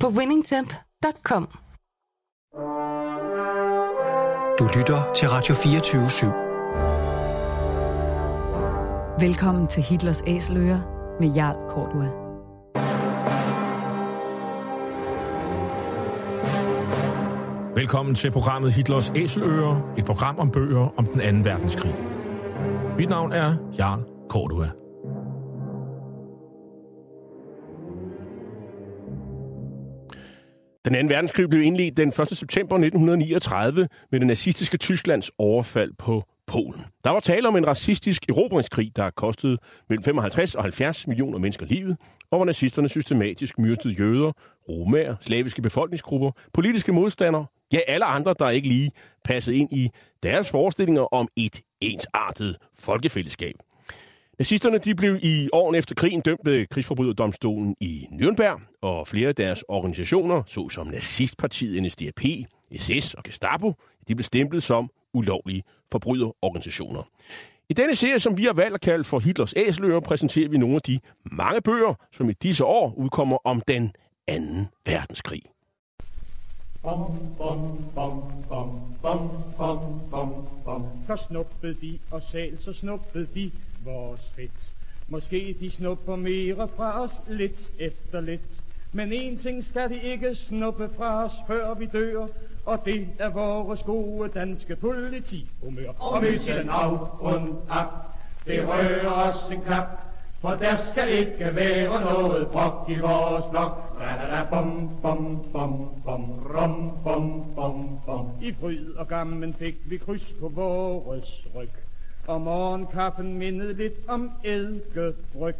på winningtemp.com. Du lytter til Radio 24 /7. Velkommen til Hitlers Æseløer med Jarl Kortua. Velkommen til programmet Hitlers Æseløer, et program om bøger om den anden verdenskrig. Mit navn er Jarl Kortua. Den anden verdenskrig blev indledt den 1. september 1939 med det nazistiske Tysklands overfald på Polen. Der var tale om en racistisk erobringskrig, der kostede mellem 55 og 70 millioner mennesker livet, og hvor nazisterne systematisk myrdede jøder, romager, slaviske befolkningsgrupper, politiske modstandere, ja alle andre, der ikke lige passede ind i deres forestillinger om et ensartet folkefællesskab. Nazisterne de blev i årene efter krigen dømt ved krigsforbryderdomstolen i Nürnberg, og flere af deres organisationer, såsom nazistpartiet NSDAP, SS og Gestapo, de blev stemplet som ulovlige forbryderorganisationer. I denne serie, som vi har valgt at kalde for Hitlers Æseløer, præsenterer vi nogle af de mange bøger, som i disse år udkommer om den anden verdenskrig. Bom, bom, bom, bom, bom, bom, bom, bom. Så snuppede de, og sal, så snuppede de vores fedt. Måske de snupper mere fra os lidt efter lidt. Men en ting skal de ikke snuppe fra os, før vi dør, og det er vores gode danske politihumør. Og mysen af und ab, det rører os en kap, for der skal ikke være noget brok i vores blok. Bom, bom, bom, bom, rom, bom, bom, bom. I fryd og gammen fik vi kryds på vores ryg. Og morgenkaffen mindede lidt om eddikebryg.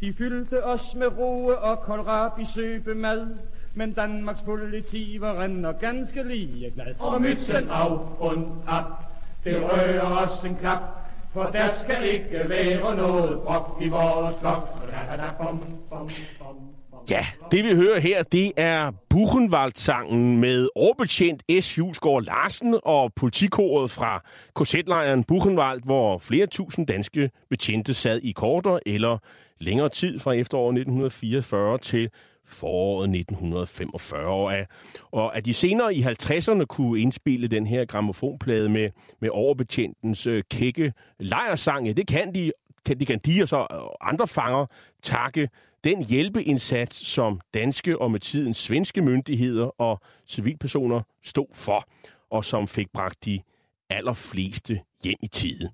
De fyldte os med roe og kohlrabi søbemad. Men Danmarks politi var render ganske lige glad. Og mytsen af und ab, det rører os en klap. For der skal ikke være noget brok i vores flok. Bom, bom, bom. Ja, det vi hører her, det er Buchenwald-sangen med overbetjent S. Julesgaard Larsen og politikoret fra korsetlejren Buchenwald, hvor flere tusind danske betjente sad i korter eller længere tid fra efteråret 1944 til foråret 1945. Og at, og at de senere i 50'erne kunne indspille den her gramofonplade med, med overbetjentens øh, kække lejersang, ja, det kan de, kan, de kan de og så andre fanger takke den hjælpeindsats, som danske og med tiden svenske myndigheder og civilpersoner stod for, og som fik bragt de allerfleste hjem i tide.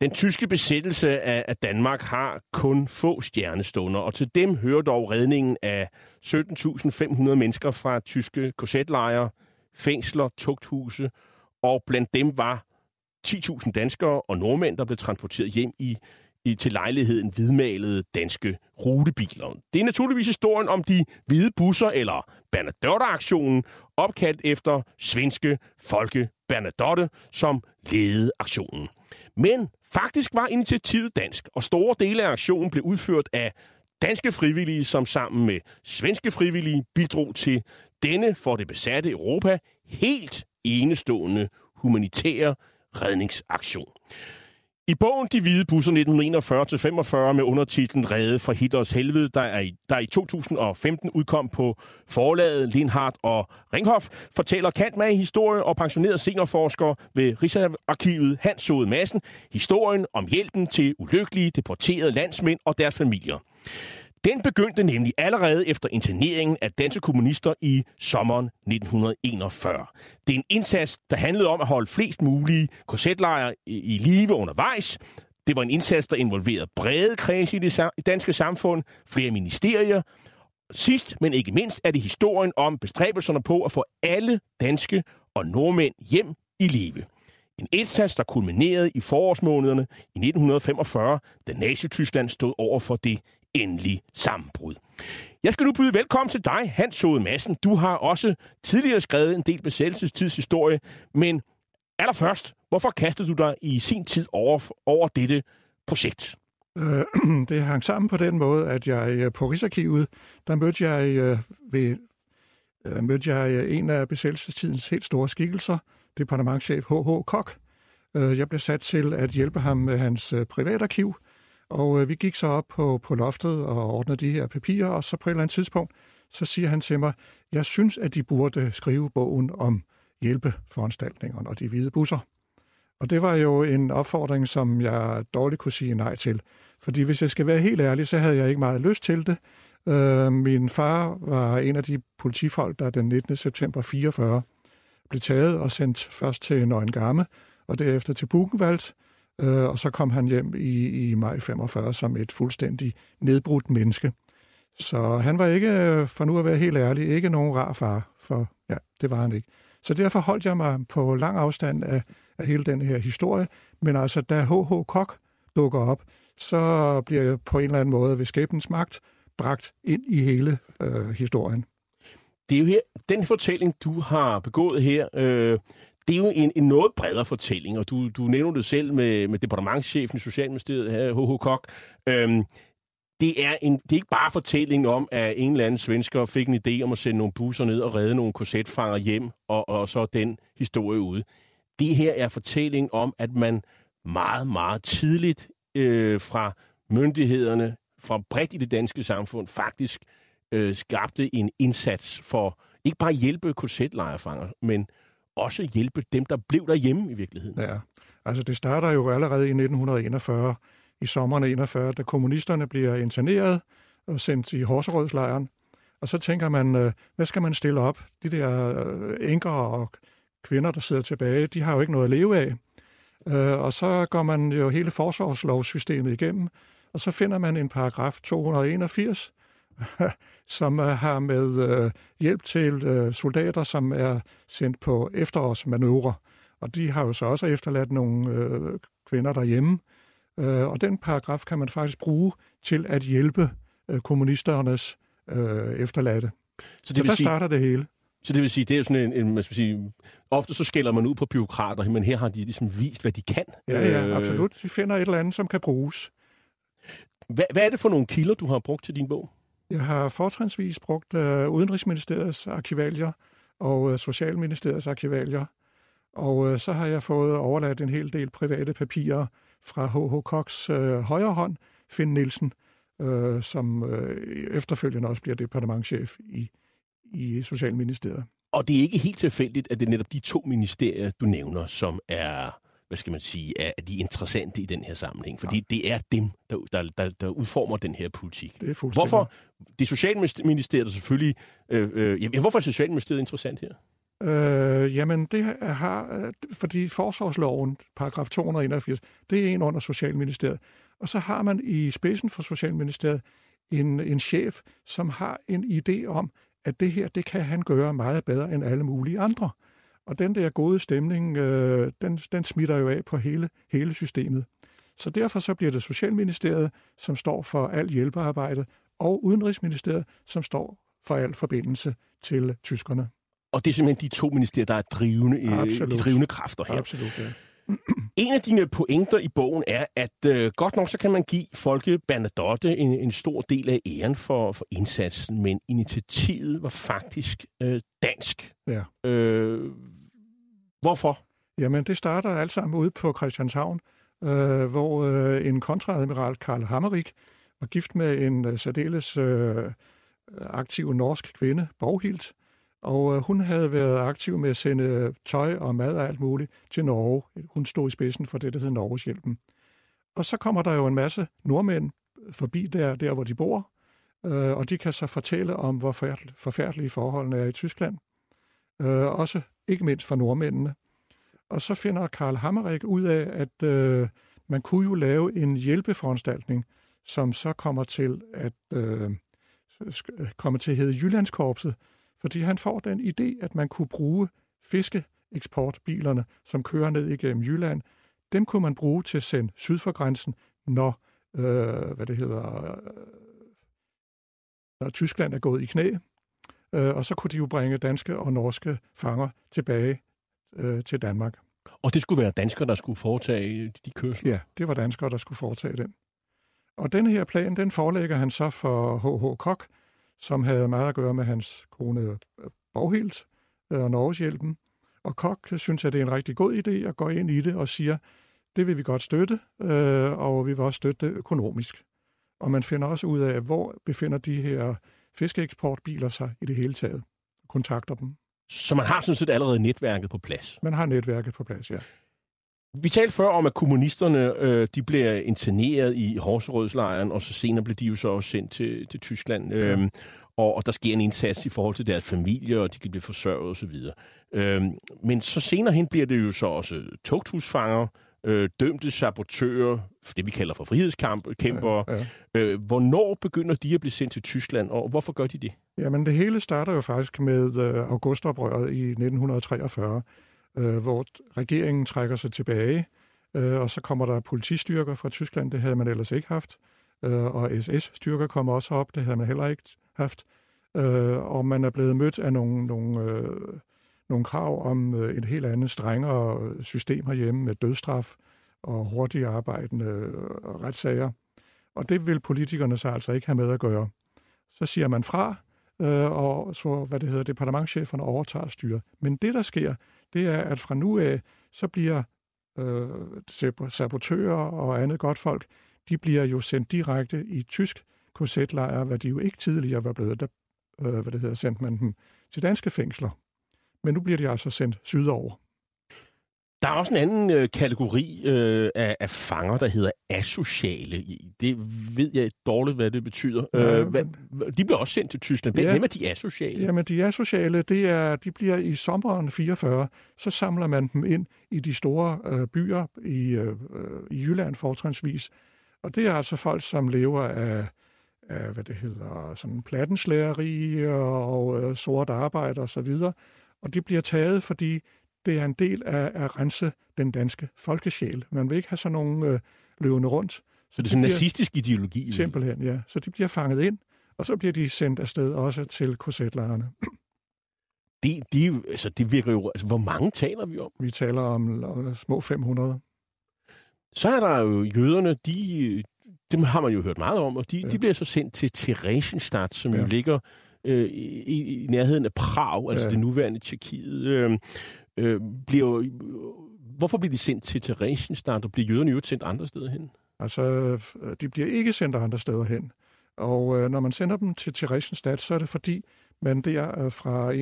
Den tyske besættelse af Danmark har kun få stjernestunder, og til dem hører dog redningen af 17.500 mennesker fra tyske korsetlejre, fængsler, tugthuse, og blandt dem var 10.000 danskere og nordmænd, der blev transporteret hjem i i, til lejligheden hvidmalede danske rutebiler. Det er naturligvis historien om de hvide busser, eller Bernadotte-aktionen, opkaldt efter svenske Folke Bernadotte, som ledede aktionen. Men faktisk var initiativet dansk, og store dele af aktionen blev udført af danske frivillige, som sammen med svenske frivillige bidrog til denne for det besatte Europa helt enestående humanitære redningsaktion. I bogen De Hvide Busser 1941-45 med undertitlen Rede fra Hitlers Helvede, der, er i, der i 2015 udkom på forlaget Lindhardt og Ringhof, fortæller Kant med historie og pensioneret seniorforsker ved Rigsarkivet Hans Sode Madsen historien om hjælpen til ulykkelige deporterede landsmænd og deres familier. Den begyndte nemlig allerede efter interneringen af danske kommunister i sommeren 1941. Det er en indsats, der handlede om at holde flest mulige korsetlejre i live undervejs. Det var en indsats, der involverede brede kreds i det danske samfund, flere ministerier. Sidst, men ikke mindst, er det historien om bestræbelserne på at få alle danske og nordmænd hjem i live. En indsats, der kulminerede i forårsmånederne i 1945, da Nazi-Tyskland stod over for det endelig sammenbrud. Jeg skal nu byde velkommen til dig, Hans Sode Madsen. Du har også tidligere skrevet en del besættelsestidshistorie, men allerførst, hvorfor kastede du dig i sin tid over, over dette projekt? Øh, det hang sammen på den måde, at jeg øh, på Rigsarkivet, der mødte jeg, øh, ved, øh, mødte jeg øh, en af besættelsestidens helt store skikkelser, departementchef H.H. Kok. Jeg blev sat til at hjælpe ham med hans privatarkiv, og øh, vi gik så op på, på loftet og ordnede de her papirer, og så på et eller andet tidspunkt, så siger han til mig, jeg synes, at de burde skrive bogen om hjælpeforanstaltningerne og de hvide busser. Og det var jo en opfordring, som jeg dårligt kunne sige nej til. Fordi hvis jeg skal være helt ærlig, så havde jeg ikke meget lyst til det. Øh, min far var en af de politifolk, der den 19. september 44 blev taget og sendt først til Nøgen og derefter til Buchenwald, øh, og så kom han hjem i, i maj 45 som et fuldstændig nedbrudt menneske. Så han var ikke, øh, for nu at være helt ærlig, ikke nogen rar far, for ja, det var han ikke. Så derfor holdt jeg mig på lang afstand af, af hele den her historie. Men altså, da H.H. Kok dukker op, så bliver jeg på en eller anden måde ved skæbens magt bragt ind i hele øh, historien. Det er jo her, den fortælling, du har begået her, øh, det er jo en, en noget bredere fortælling, og du, du nævner det selv med, med departementchefen i Socialministeriet, H.H. Kok. Øhm, det er, en, det er ikke bare fortællingen om, at en eller anden svensker fik en idé om at sende nogle busser ned og redde nogle korsetfanger hjem, og, og så den historie ude. Det her er fortællingen om, at man meget, meget tidligt øh, fra myndighederne, fra bredt i det danske samfund, faktisk øh, skabte en indsats for ikke bare at hjælpe korsetlejrefanger, men også hjælpe dem, der blev derhjemme i virkeligheden. Ja, altså det starter jo allerede i 1941, i sommeren 41, da kommunisterne bliver interneret og sendt i Horserødslejren. Og så tænker man, øh, hvad skal man stille op? De der øh, enker og kvinder, der sidder tilbage, de har jo ikke noget at leve af. Øh, og så går man jo hele forsvarslovssystemet igennem, og så finder man en paragraf 281, som har med hjælp til soldater, som er sendt på efterårsmanøvre. Og de har jo så også efterladt nogle kvinder derhjemme. Øh, og den paragraf kan man faktisk bruge til at hjælpe øh, kommunisternes øh, efterladte. Så, det så vil der sige, starter det hele. Så det vil sige, det er sådan en, en man skal sige, ofte så skælder man ud på byråkrater, men her har de ligesom vist, hvad de kan. Ja, ja, øh, absolut. De finder et eller andet, som kan bruges. Hvad, hvad er det for nogle kilder, du har brugt til din bog? Jeg har fortrinsvis brugt øh, Udenrigsministeriets arkivalier og øh, Socialministeriets arkivalier. Og øh, så har jeg fået overladt en hel del private papirer fra H.H. Koks øh, højre hånd, Finn Nielsen, øh, som øh, efterfølgende også bliver departementchef i, i Socialministeriet. Og det er ikke helt tilfældigt, at det er netop de to ministerier, du nævner, som er hvad skal man sige, er de interessante i den her sammenhæng. Fordi ja. det er dem, der, der, der, der udformer den her politik. Det er Hvorfor? Det Socialministeriet er selvfølgelig... Øh, øh, ja, hvorfor er Socialministeriet interessant her? Øh, jamen, det har, øh, fordi forsvarsloven, paragraf 281, det er en under Socialministeriet. Og så har man i spidsen for Socialministeriet en, en chef, som har en idé om, at det her, det kan han gøre meget bedre end alle mulige andre. Og den der gode stemning, øh, den, den smitter jo af på hele, hele systemet. Så derfor så bliver det Socialministeriet, som står for al hjælpearbejde, og Udenrigsministeriet, som står for al forbindelse til tyskerne. Og det er simpelthen de to ministerier, der er drivende, øh, de drivende kræfter her. Absolut, ja. En af dine pointer i bogen er, at øh, godt nok så kan man give Folke Bernadotte en, en stor del af æren for, for indsatsen, men initiativet var faktisk øh, dansk. Ja. Øh, hvorfor? Jamen, det starter alt sammen ude på Christianshavn, øh, hvor øh, en kontradmiral, Karl Hammerik, var gift med en øh, særdeles øh, aktiv norsk kvinde, Borghild, og øh, hun havde været aktiv med at sende tøj og mad og alt muligt til Norge. Hun stod i spidsen for det, der hed Norges Hjælpen. Og så kommer der jo en masse nordmænd forbi der, der hvor de bor, øh, og de kan så fortælle om, hvor forfærdelige forholdene er i Tyskland. Øh, også ikke mindst for nordmændene. Og så finder Karl Hammerik ud af, at øh, man kunne jo lave en hjælpeforanstaltning, som så kommer til at øh, kommer til at hedde Jyllandskorpset, fordi han får den idé, at man kunne bruge fiskeeksportbilerne, som kører ned igennem Jylland, dem kunne man bruge til at sende syd for grænsen, når øh, hvad det hedder, når Tyskland er gået i knæ, øh, og så kunne de jo bringe danske og norske fanger tilbage øh, til Danmark. Og det skulle være danskere, der skulle foretage de kørsler? Ja, det var danskere, der skulle foretage den. Og den her plan, den forelægger han så for H.H. Kok, som havde meget at gøre med hans kone øh, Borghild øh, og Norgeshjælpen. Og Kok synes, at det er en rigtig god idé at gå ind i det og siger, det vil vi godt støtte, øh, og vi vil også støtte det økonomisk. Og man finder også ud af, hvor befinder de her fiskeeksportbiler sig i det hele taget. Kontakter dem. Så man har sådan set allerede netværket på plads? Man har netværket på plads, ja. Vi talte før om, at kommunisterne øh, de blev interneret i Horserødslejren, og så senere blev de jo så også sendt til, til Tyskland. Ja. Øhm, og, og der sker en indsats i forhold til deres familie, og de kan blive forsørget osv. Øhm, men så senere hen bliver det jo så også tugthusfanger, øh, dømte sabotører, det vi kalder for frihedskæmpere. Ja, ja. Øh, hvornår begynder de at blive sendt til Tyskland, og hvorfor gør de det? Jamen det hele starter jo faktisk med øh, augustoprøret i 1943, øh, hvor regeringen trækker sig tilbage, øh, og så kommer der politistyrker fra Tyskland, det havde man ellers ikke haft, øh, og SS-styrker kommer også op, det havde man heller ikke haft, øh, og man er blevet mødt af nogle, nogle, øh, nogle krav om øh, et helt andet strengere system herhjemme med dødstraf og hurtigt arbejdende øh, retssager. Og det vil politikerne så altså ikke have med at gøre. Så siger man fra, øh, og så, hvad det hedder, departementcheferne overtager styret. Men det, der sker, det er, at fra nu af, så bliver øh, sabotører og andet godt folk, de bliver jo sendt direkte i tysk korsetlejr, hvad de jo ikke tidligere var blevet. Der, øh, hvad det hedder, sendt man dem til danske fængsler. Men nu bliver de altså sendt sydover. Der er også en anden øh, kategori øh, af, af fanger, der hedder asociale. Det ved jeg dårligt, hvad det betyder. Ja, øh, hvad, de bliver også sendt til Tyskland. Hvem, ja, er de asociale? Jamen, de asociale, det er, de bliver i sommeren 44, så samler man dem ind i de store øh, byer i, øh, i Jylland fortrinsvis. Og det er altså folk, som lever af, af hvad det hedder, sådan plattenslæreri og, og øh, sort arbejde og så videre. Og de bliver taget, fordi det er en del af at rense den danske folkesjæl. Man vil ikke have sådan nogle øh, løvende rundt. Så det er sådan en nazistisk ideologi? Simpelthen, ja. Så de bliver fanget ind, og så bliver de sendt afsted også til korsetlejrene. De, de, altså, det virker jo... Altså, hvor mange taler vi om? Vi taler om, om små 500. Så er der jo jøderne, de, dem har man jo hørt meget om, og de, ja. de bliver så sendt til Theresienstadt, som ja. jo ligger øh, i, i nærheden af Prag, altså ja. det nuværende Tjekkiet. Øh, øh, bliver, øh, hvorfor bliver de sendt til Theresienstadt, og bliver jøderne jo sendt andre steder hen? Altså, øh, de bliver ikke sendt andre steder hen. Og øh, når man sender dem til Theresienstadt, så er det fordi, man der øh, fra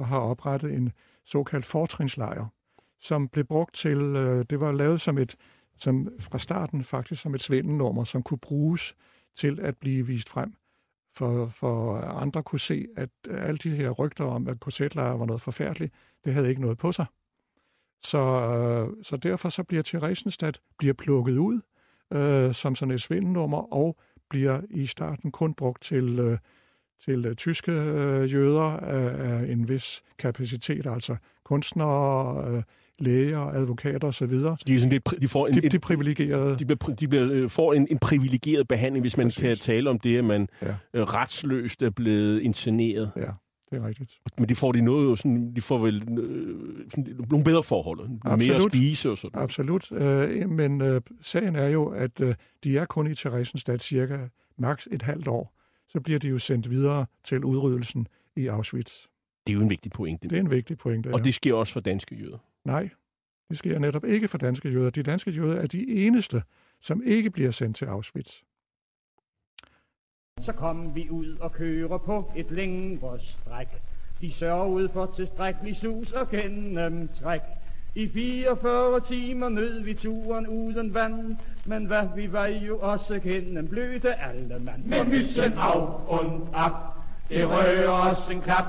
41-42 har oprettet en såkaldt fortrinslejr, som blev brugt til, øh, det var lavet som et, som fra starten faktisk som et svindelnummer, som kunne bruges til at blive vist frem for, for andre kunne se, at alle de her rygter om, at korsetlejre var noget forfærdeligt, det havde ikke noget på sig. Så, øh, så derfor så bliver Theresienstadt bliver plukket ud øh, som sådan et svindelnummer, og bliver i starten kun brugt til, øh, til øh, tyske øh, jøder af, af en vis kapacitet, altså kunstnere, øh, læger, advokater osv. Så de, er sådan lidt, de får en, de, de privilegerede. De, bliver, de bliver, øh, får en, en privilegeret behandling, hvis man Præcis. kan tale om det, at man ja. øh, retsløst er blevet interneret. Ja, det er rigtigt. Men de får de noget, sådan, de får vel øh, sådan, nogle bedre forhold, Absolut. mere at spise og sådan Absolut, øh, men øh, sagen er jo, at øh, de er kun i Theresienstadt cirka maks et halvt år. Så bliver de jo sendt videre til udryddelsen i Auschwitz. Det er jo en vigtig pointe. Det er en vigtig pointe, Og ja. det sker også for danske jøder. Nej, det sker netop ikke for danske jøder. De danske jøder er de eneste, som ikke bliver sendt til Auschwitz. Så kom vi ud og kører på et længere stræk. De sørgede for tilstrækkelig sus og gennemtræk. I 44 timer nød vi turen uden vand, men hvad vi var jo også gennem bløde alle mand. Med myssen af und ab, det rører os en klap,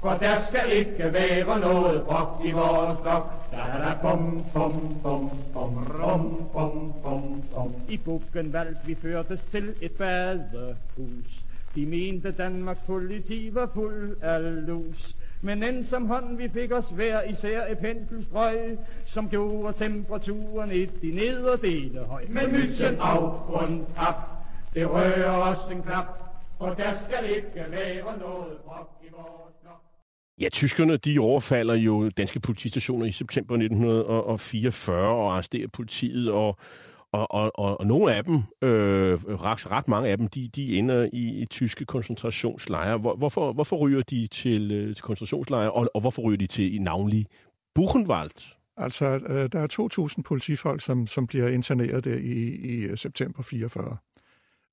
for der skal ikke være noget brok i vores flok. Da da da bum bum bum bum rum bum bum bum. I Buchenwald vi førtes til et badehus. De mente Danmarks politi var fuld af lus. Men en som hånd vi fik os hver især et penselstrøg, som gjorde temperaturen i de nederdele høj. Med mysen afgrund op, det rører os en knap, for der skal ikke være noget brok i vores. Ja, tyskerne de overfalder jo danske politistationer i september 1944 og arresterer politiet, og, og, og, og, og nogle af dem, øh, ret, ret mange af dem, de, de ender i, i tyske koncentrationslejre. Hvor, hvorfor, hvorfor ryger de til, øh, til koncentrationslejre, og, og hvorfor ryger de til i navnlig Buchenwald? Altså, øh, der er 2.000 politifolk, som, som bliver interneret der i, i øh, september 44.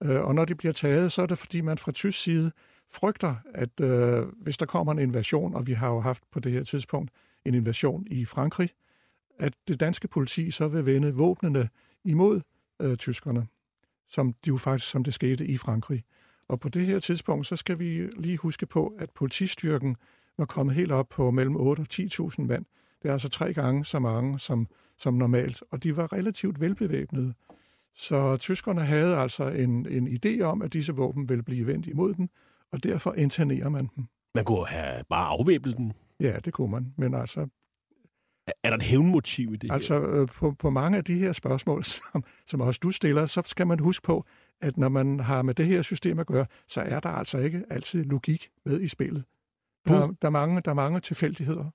Øh, og når de bliver taget, så er det fordi, man fra tysk side frygter, at øh, hvis der kommer en invasion, og vi har jo haft på det her tidspunkt en invasion i Frankrig, at det danske politi så vil vende våbnene imod øh, tyskerne, som det jo faktisk som det skete i Frankrig. Og på det her tidspunkt, så skal vi lige huske på, at politistyrken var kommet helt op på mellem 8 og 10.000 mand. Det er altså tre gange så mange som, som normalt, og de var relativt velbevæbnede. Så tyskerne havde altså en, en idé om, at disse våben ville blive vendt imod dem, og derfor internerer man dem. Man kunne have bare afvæbnet dem. Ja, det kunne man, men altså... Er der et hævnmotiv i det Altså, øh, på, på mange af de her spørgsmål, som, som også du stiller, så skal man huske på, at når man har med det her system at gøre, så er der altså ikke altid logik med i spillet. Der, der, er, mange, der er mange tilfældigheder.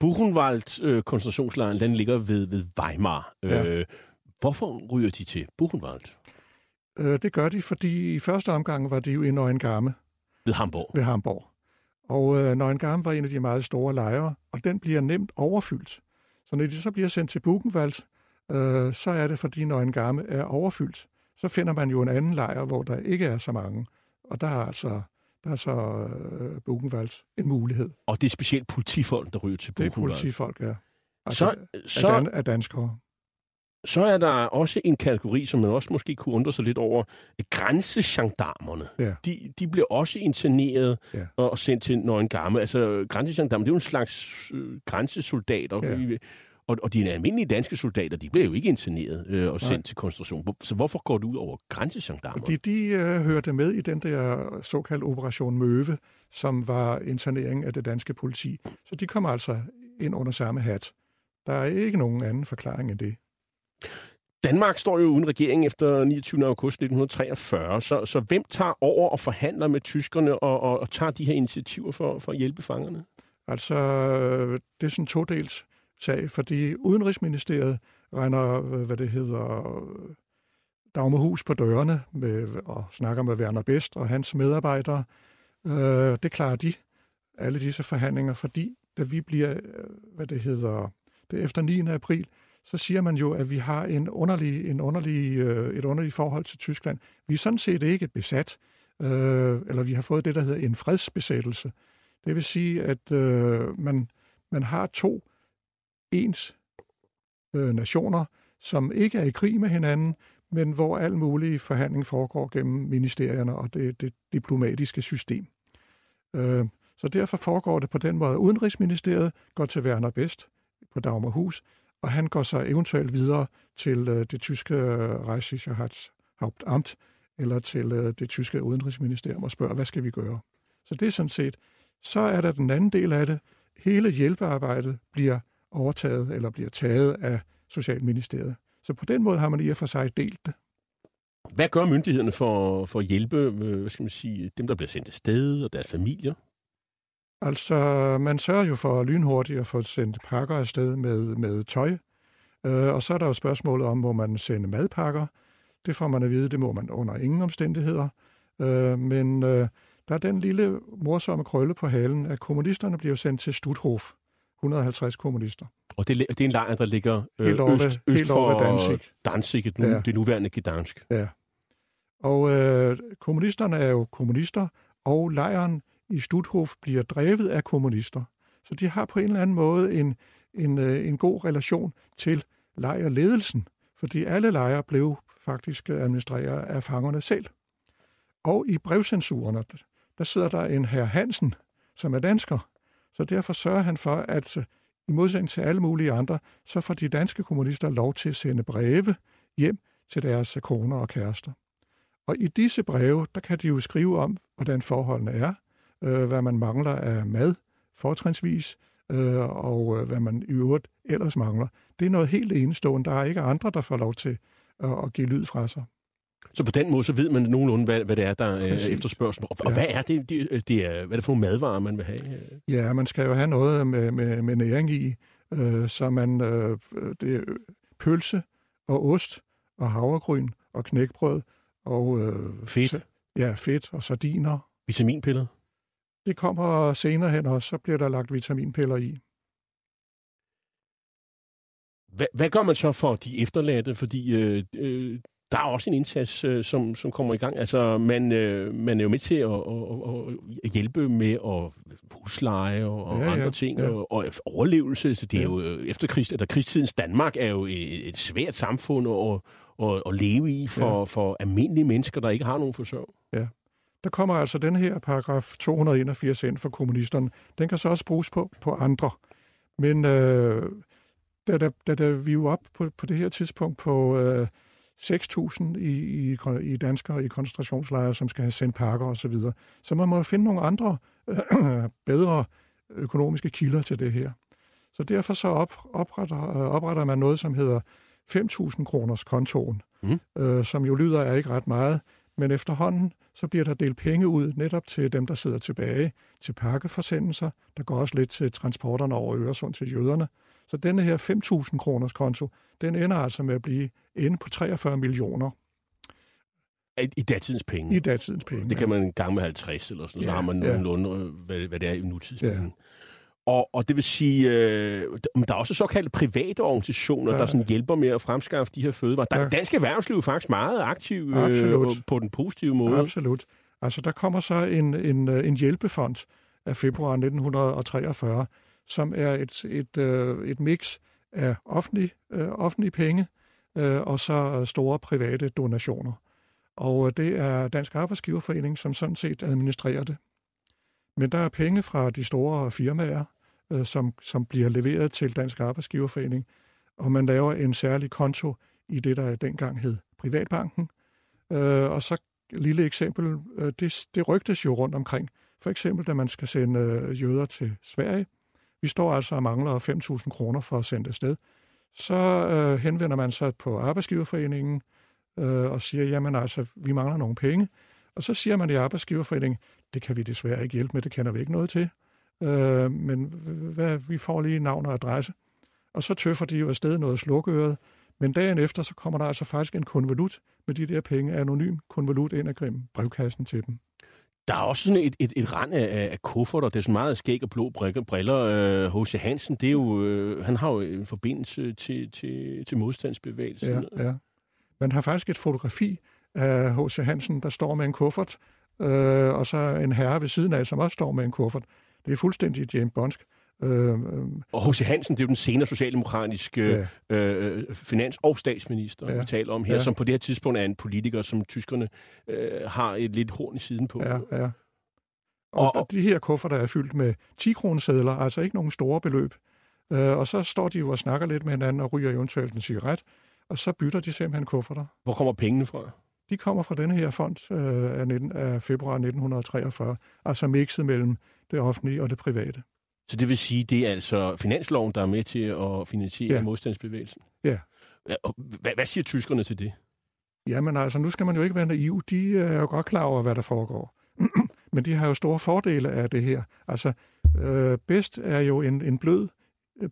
Buchenwald øh, koncentrationslejren, den ligger ved, ved Weimar. Ja. Øh, hvorfor ryger de til Buchenwald? Øh, det gør de, fordi i første omgang var de jo i Neuengamme Ved Hamburg. ved Hamburg. Og øh, Neuengamme var en af de meget store lejre, og den bliver nemt overfyldt. Så når de så bliver sendt til Buchenwald, øh, så er det, fordi Neuengamme er overfyldt. Så finder man jo en anden lejr, hvor der ikke er så mange. Og der er altså der er så øh, Buchenwald en mulighed. Og det er specielt politifolk, der ryger til Det er Buchenwald. politifolk, ja. Så, af, så, dan, af danskere. Så er der også en kategori, som man også måske kunne undre sig lidt over. Grænsegendarmerne. Ja. De, de bliver også interneret Ja. og sendt til Neuengamme. Altså, grænsegendarmer, det er jo en slags øh, grænsesoldater. Ja. Og, og de almindelige danske soldater, de bliver jo ikke interneret øh, og sendt Nej. til koncentration. Så hvorfor går det ud over grænsegendarmer? Fordi de øh, hørte med i den der såkaldte Operation Møve, som var internering af det danske politi. Så de kommer altså ind under samme hat. Der er ikke nogen anden forklaring end det. Danmark står jo uden regering efter 29. august 1943, så, så hvem tager over og forhandler med tyskerne og, og, og tager de her initiativer for, for at hjælpe fangerne? Altså, det er sådan en todels sag, fordi Udenrigsministeriet regner, øh, hvad det hedder, øh, Dagmarhus på dørene med, og snakker med Werner Best og hans medarbejdere. Øh, det klarer de, alle disse forhandlinger, fordi da vi bliver, øh, hvad det hedder, det er efter 9. april, så siger man jo, at vi har en underlig, en underlig, øh, et underligt forhold til Tyskland. Vi er sådan set ikke besat, øh, eller vi har fået det, der hedder en fredsbesættelse. Det vil sige, at øh, man, man har to ens øh, nationer, som ikke er i krig med hinanden, men hvor al mulig forhandling foregår gennem ministerierne og det, det diplomatiske system. Øh, så derfor foregår det på den måde. Udenrigsministeriet går til Werner Best på Dagmarhus, og han går så eventuelt videre til øh, det tyske øh, Hauptamt eller til øh, det tyske udenrigsministerium og spørger, hvad skal vi gøre? Så det er sådan set. Så er der den anden del af det. Hele hjælpearbejdet bliver overtaget eller bliver taget af Socialministeriet. Så på den måde har man i og for sig delt det. Hvad gør myndighederne for, for at hjælpe øh, hvad skal man sige, dem, der bliver sendt afsted og deres familier? Altså, man sørger jo for lynhurtigt at få sendt pakker afsted med, med tøj. Øh, og så er der jo spørgsmålet om, må man sende madpakker. Det får man at vide, det må man under ingen omstændigheder. Øh, men øh, der er den lille morsomme krølle på halen, at kommunisterne bliver sendt til Stutthof. 150 kommunister. Og det, det er en lejr, der ligger øh, Helt over øst, øst helt for Danzig. Danzig det, nu, Ja. det nuværende Gdansk. Ja. Og øh, kommunisterne er jo kommunister, og lejren i Stutthof bliver drevet af kommunister. Så de har på en eller anden måde en, en, øh, en god relation til lejrledelsen, fordi alle lejre blev faktisk øh, administreret af fangerne selv. Og i brevcensurerne, der sidder der en herr Hansen, som er dansker. Så derfor sørger han for, at øh, i modsætning til alle mulige andre, så får de danske kommunister lov til at sende breve hjem til deres koner og kærester. Og i disse breve, der kan de jo skrive om, hvordan forholdene er, øh, hvad man mangler af mad, fortrinsvis, øh, og øh, hvad man i øvrigt ellers mangler. Det er noget helt enestående. Der er ikke andre, der får lov til at, at give lyd fra sig. Så på den måde, så ved man nogenlunde, hvad, hvad det er, der er efterspørgsel. Og, og Ja. hvad er det, det, det er, hvad er det for nogle madvarer, man vil have? Ja, man skal jo have noget med, med, med næring i, øh, så man øh, det er pølse og ost og havregryn og knækbrød og øh, Fedt. ja, fedt og sardiner. Vitaminpiller? Det kommer senere hen, og så bliver der lagt vitaminpiller i. Hvad, hvad gør man så for de efterladte? Fordi øh, øh, der er også en indsats, øh, som, som kommer i gang. Altså, man, øh, man er jo med til at, at, at hjælpe med at husleje og, og Ja, ja, andre ting, ja. og, og overlevelse. Så det er Ja. jo øh, efterkrigs, eller krigstidens Danmark er jo et, et svært samfund at, at, at leve i for, Ja. for almindelige mennesker, der ikke har nogen forsørg. Der kommer altså den her paragraf 281 ind for kommunisterne. Den kan så også bruges på, på andre. Men øh, da, da, da, da vi er jo op på, på det her tidspunkt på øh, 6.000 i, i, i danskere i koncentrationslejre, som skal have sendt pakker osv., så, videre. så man må jo finde nogle andre øh, bedre økonomiske kilder til det her. Så derfor så op, opretter, øh, opretter man noget, som hedder 5.000 kroners kontoen, Mm. øh, som jo lyder af ikke ret meget, men efterhånden så bliver der delt penge ud netop til dem, der sidder tilbage, til pakkeforsendelser. Der går også lidt til transporterne over Øresund til jøderne. Så denne her 5.000 kroners konto, den ender altså med at blive inde på 43 millioner I, datidens penge. i datidens penge. Det kan man gange med 50 eller sådan, ja, så Ja, har man ja. nogenlunde, øh, hvad, hvad det er i nutidspenge. Ja. Og, og det vil sige, øh, der er også såkaldte private organisationer, Ja. der sådan hjælper med at fremskaffe de her fødevarer. Der er Ja. dansk erhvervsliv er faktisk meget aktiv øh, på den positive måde. Absolut. Altså, der kommer så en, en, øh, en hjælpefond af februar 1943, som er et, et, øh, et mix af offentlige, øh, offentlige penge øh, og så store private donationer. Og øh, det er Dansk Arbejdsgiverforening, som sådan set administrerer det. Men der er penge fra de store firmaer, øh, som, som bliver leveret til Dansk Arbejdsgiverforening, og man laver en særlig konto i det, der dengang hed Privatbanken. Øh, og så et lille eksempel, øh, det, det rygtes jo rundt omkring. For eksempel, da man skal sende øh, jøder til Sverige. Vi står altså og mangler 5.000 kroner for at sende det sted. Så øh, henvender man sig på Arbejdsgiverforeningen øh, og siger, jamen altså, vi mangler nogle penge. Og så siger man i Arbejdsgiverforeningen, det kan vi desværre ikke hjælpe med, det kender vi ikke noget til. Øh, men hvad, vi får lige navn og adresse. Og så tøffer de jo afsted noget slukøret. Men dagen efter, så kommer der altså faktisk en konvolut med de der penge, anonym konvolut ind og brevkassen til dem. Der er også sådan et, et, et rand af, af kufferter. Det er sådan meget skæg og blå briller. H.C. Hansen, det er jo, øh, han har jo en forbindelse til, til, til modstandsbevægelsen. Ja, ja. Man har faktisk et fotografi af H.C. Hansen, der står med en kuffert, øh, og så en herre ved siden af, som også står med en kuffert. Det er fuldstændig James Bondsk. Øh, øh, Og H.C. Hansen, det er jo den senere socialdemokratiske Ja. øh, finans- og statsminister, ja. Vi taler om her, Ja. som på det her tidspunkt er en politiker, som tyskerne øh, har et lidt horn i siden på. ja, ja. Og, Og- de her kufferter er fyldt med 10 kronesedler, altså ikke nogen store beløb. Øh, og så står de jo og snakker lidt med hinanden og ryger eventuelt en cigaret, og så bytter de simpelthen kufferter. Hvor kommer pengene fra? De kommer fra denne her fond øh, af, 19, af februar 1943, altså mixet mellem det offentlige og det private. Så det vil sige, det er altså finansloven, der er med til at finansiere ja. Modstandsbevægelsen? Ja. Og Hvad, hvad siger tyskerne til det? Jamen altså, nu skal man jo ikke være naiv. De er jo godt klar over, hvad der foregår. Men de har jo store fordele af det her. Altså, øh, bedst er jo en, en blød,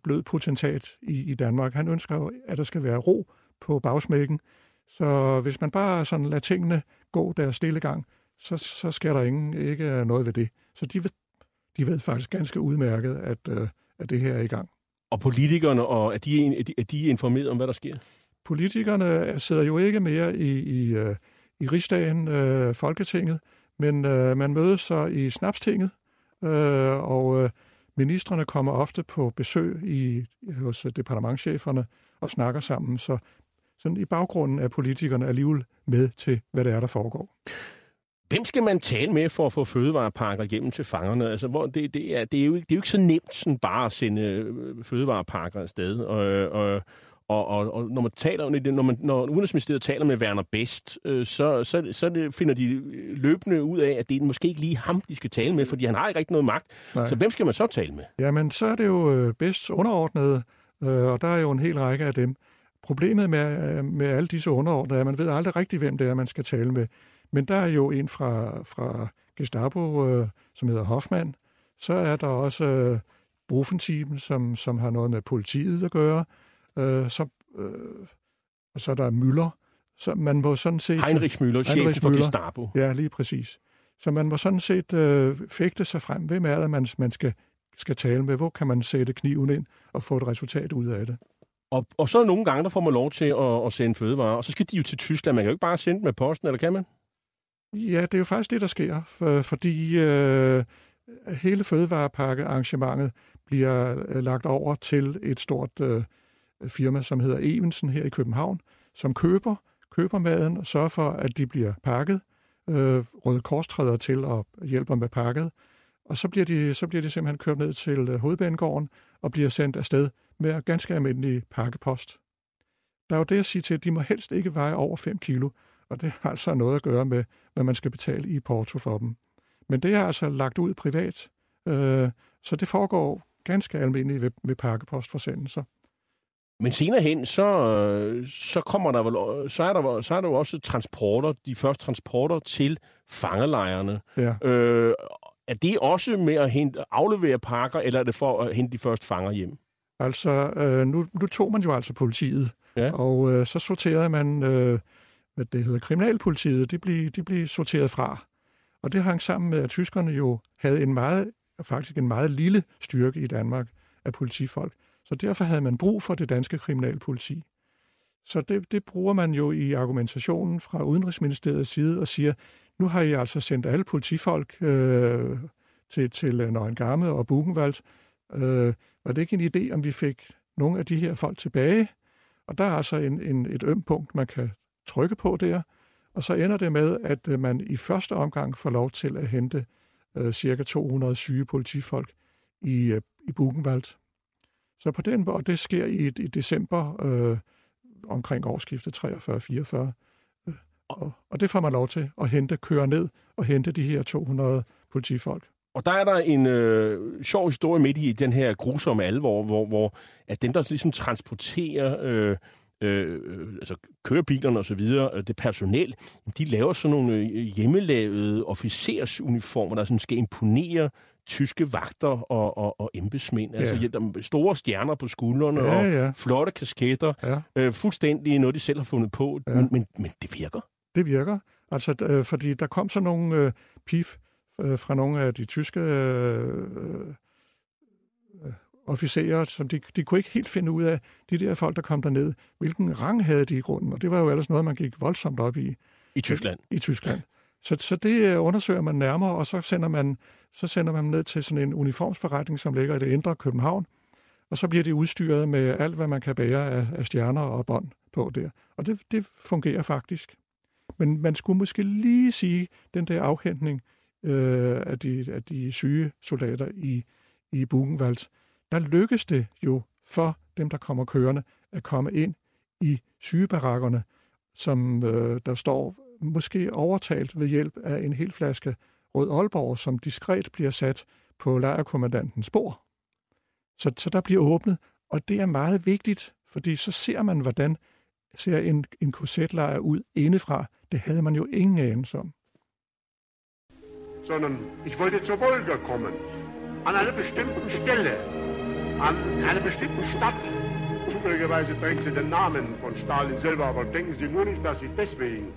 blød potentat i, i Danmark. Han ønsker jo, at der skal være ro på bagsmækken. Så hvis man bare sådan lader tingene gå deres stille gang, så, så skal der ingen, ikke noget ved det. Så de ved, de ved faktisk ganske udmærket, at, øh, at det her er i gang. Og politikerne, og er de, er de, er de informeret om, hvad der sker? Politikerne sidder jo ikke mere i, i, øh, i rigsdagen, øh, Folketinget, men øh, man mødes så i Snapstinget, øh, og øh, ministerne kommer ofte på besøg i, hos departementcheferne og snakker sammen, så sådan i baggrunden er politikerne alligevel med til, hvad det er, der foregår. Hvem skal man tale med for at få fødevarepakker hjem til fangerne? Altså, hvor det, det, er, det, er jo ikke, det er jo ikke så nemt sådan bare at sende øh, fødevarepakker afsted. Og, og, og, og, og når man taler om det, når, man, når Udenrigsministeriet taler med Werner Best, øh, så, så, så det, finder de løbende ud af, at det er måske ikke lige ham, de skal tale med, fordi han har ikke rigtig noget magt. Nej. Så hvem skal man så tale med? Jamen, så er det jo øh, bedst underordnet, øh, og der er jo en hel række af dem. problemet med, øh, med alle disse underordnede er, at man ved aldrig rigtigt, hvem det er, man skal tale med. Men der er jo en fra, fra Gestapo, øh, som hedder Hoffmann. Så er der også øh, Brufenteam, som, som har noget med politiet at gøre. Øh, så, øh, og så er der Møller. Så man må sådan set... Heinrich Müller, chef for Gestapo. Ja, lige præcis. Så man må sådan set øh, fægte sig frem. Hvem er det, man, man skal, skal tale med? Hvor kan man sætte kniven ind og få et resultat ud af det? Og, og så nogle gange, der får man lov til at, at sende fødevarer, og så skal de jo til Tyskland. Man kan jo ikke bare sende med posten, eller kan man? Ja, det er jo faktisk det, der sker, for, fordi øh, hele fødevarepakkearrangementet bliver øh, lagt over til et stort øh, firma, som hedder Evensen her i København, som køber, køber maden og sørger for, at de bliver pakket. Øh, Røde Kors træder til og hjælper med pakket. Og så bliver, de, så bliver de simpelthen kørt ned til øh, hovedbanegården og bliver sendt afsted med ganske almindelig pakkepost. Der er jo det at sige til, at de må helst ikke veje over 5 kilo, og det har altså noget at gøre med, hvad man skal betale i porto for dem. Men det er altså lagt ud privat, øh, så det foregår ganske almindeligt ved, ved pakkepostforsendelser. Men senere hen, så, så kommer der vel, så er der, så er der jo også transporter, de første transporter til fangelejrene. Ja. Øh, er det også med at hente, aflevere pakker, eller er det for at hente de første fanger hjem? Altså, øh, nu, nu tog man jo altså politiet, ja. og øh, så sorterede man, øh, hvad det hedder, kriminalpolitiet, de blev, de blev sorteret fra. Og det hang sammen med, at tyskerne jo havde en meget, faktisk en meget lille styrke i Danmark af politifolk. Så derfor havde man brug for det danske kriminalpoliti. Så det, det bruger man jo i argumentationen fra Udenrigsministeriets side og siger, nu har I altså sendt alle politifolk øh, til, til øh, Nøgengamme og Buchenwald. Øh, var det ikke en idé, om vi fik nogle af de her folk tilbage? Og der er altså en, en, et øm punkt, man kan trykke på der. Og så ender det med, at øh, man i første omgang får lov til at hente øh, cirka 200 syge politifolk i, øh, i Buchenwald. Så på den måde, det sker i, i december øh, omkring årsskiftet 43-44. Øh, og, og det får man lov til at hente, køre ned og hente de her 200 politifolk. Og der er der en øh, sjov historie midt i den her grusomme alvor, hvor, hvor at dem, der ligesom transporterer øh, øh, altså kørebilerne og så videre, øh, det personel, de laver sådan nogle øh, hjemmelavede officersuniformer, der sådan skal imponere tyske vagter og, og, og embedsmænd. Altså, ja. Altså store stjerner på skuldrene ja, ja. og flotte kasketter. Ja. Øh, fuldstændig noget, de selv har fundet på. Ja. Men, men, men det virker. Det virker. Altså, øh, fordi der kom så nogle øh, pif øh, fra nogle af de tyske øh, øh, officerer, som de, de kunne ikke helt finde ud af, de der folk, der kom derned, hvilken rang havde de i grunden, og det var jo ellers noget, man gik voldsomt op i. I Tyskland? I Tyskland. Så, så det øh, undersøger man nærmere, og så sender man, så sender man ned til sådan en uniformsforretning, som ligger i det indre København, og så bliver de udstyret med alt, hvad man kan bære af, af stjerner og bånd på der. Og det, det fungerer faktisk. Men man skulle måske lige sige, den der afhentning øh, af, de, af de syge soldater i, i Buchenwald, der lykkes det jo for dem, der kommer kørende, at komme ind i sygebarakkerne, som øh, der står måske overtalt ved hjælp af en hel flaske Rød Aalborg, som diskret bliver sat på lejrkommandantens bord. Så, så der bliver åbnet, og det er meget vigtigt, fordi så ser man, hvordan ser en, en korsetlejr ud indefra. Det havde man jo ingen anelse om. Sondern ich wollte zur Wolga kommen, an einer bestimmten Stelle, an einer bestimmten Stadt. Zufälligerweise trägt sie den Namen von Stalin selber, aber denken Sie nur nicht, dass ich deswegen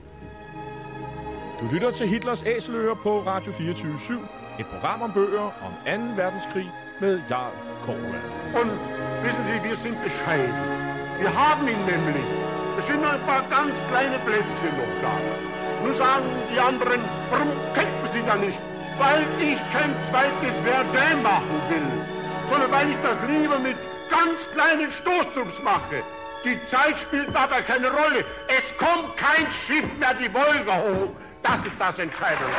Du lytter til Hitlers Æseløer på Radio 24 /7. Et program om bøger om 2. verdenskrig med Jarl Korva. Und wissen Sie, wir sind bescheiden. Wir haben ihn nämlich. Es sind nur ein paar ganz kleine Plätzchen noch da. Nun sagen die anderen, warum kämpfen Sie da nicht? Weil ich kein zweites Verdun machen will, sondern weil ich das lieber mit ganz kleinen Stoßtrupps mache. Die Zeit spielt dabei keine Rolle. Es kommt kein Schiff mehr die Wolga hoch. Das ist das Entscheidende.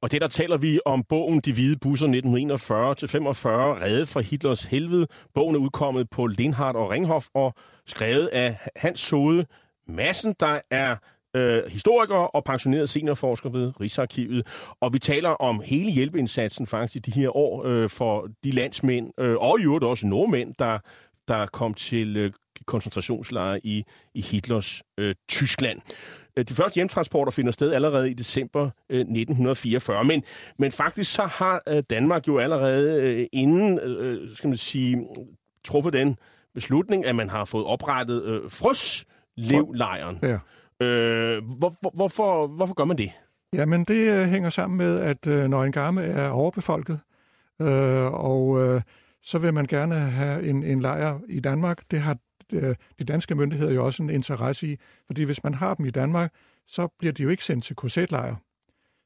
Og det der taler vi om bogen De Hvide Busser 1941-45, Rede fra Hitlers helvede. Bogen er udkommet på Lindhardt og Ringhof og skrevet af Hans Sode Massen, der er øh, historiker og pensioneret seniorforsker ved Rigsarkivet. Og vi taler om hele hjælpeindsatsen faktisk i de her år øh, for de landsmænd, øh, og i øvrigt også nordmænd, der der kom til øh, koncentrationslejre i, i Hitlers øh, Tyskland. Øh, de første hjemtransporter finder sted allerede i december øh, 1944, men, men faktisk så har øh, Danmark jo allerede øh, inden, øh, øh, skal man sige, truffet den beslutning, at man har fået oprettet øh, Frøslevlejren. Ja. Øh, hvor, hvor, hvorfor, hvorfor gør man det? Jamen, det øh, hænger sammen med, at øh, Nøgengarme er overbefolket, øh, og øh, så vil man gerne have en, en lejr i Danmark. Det har øh, de danske myndigheder jo også en interesse i, fordi hvis man har dem i Danmark, så bliver de jo ikke sendt til korsetlejre.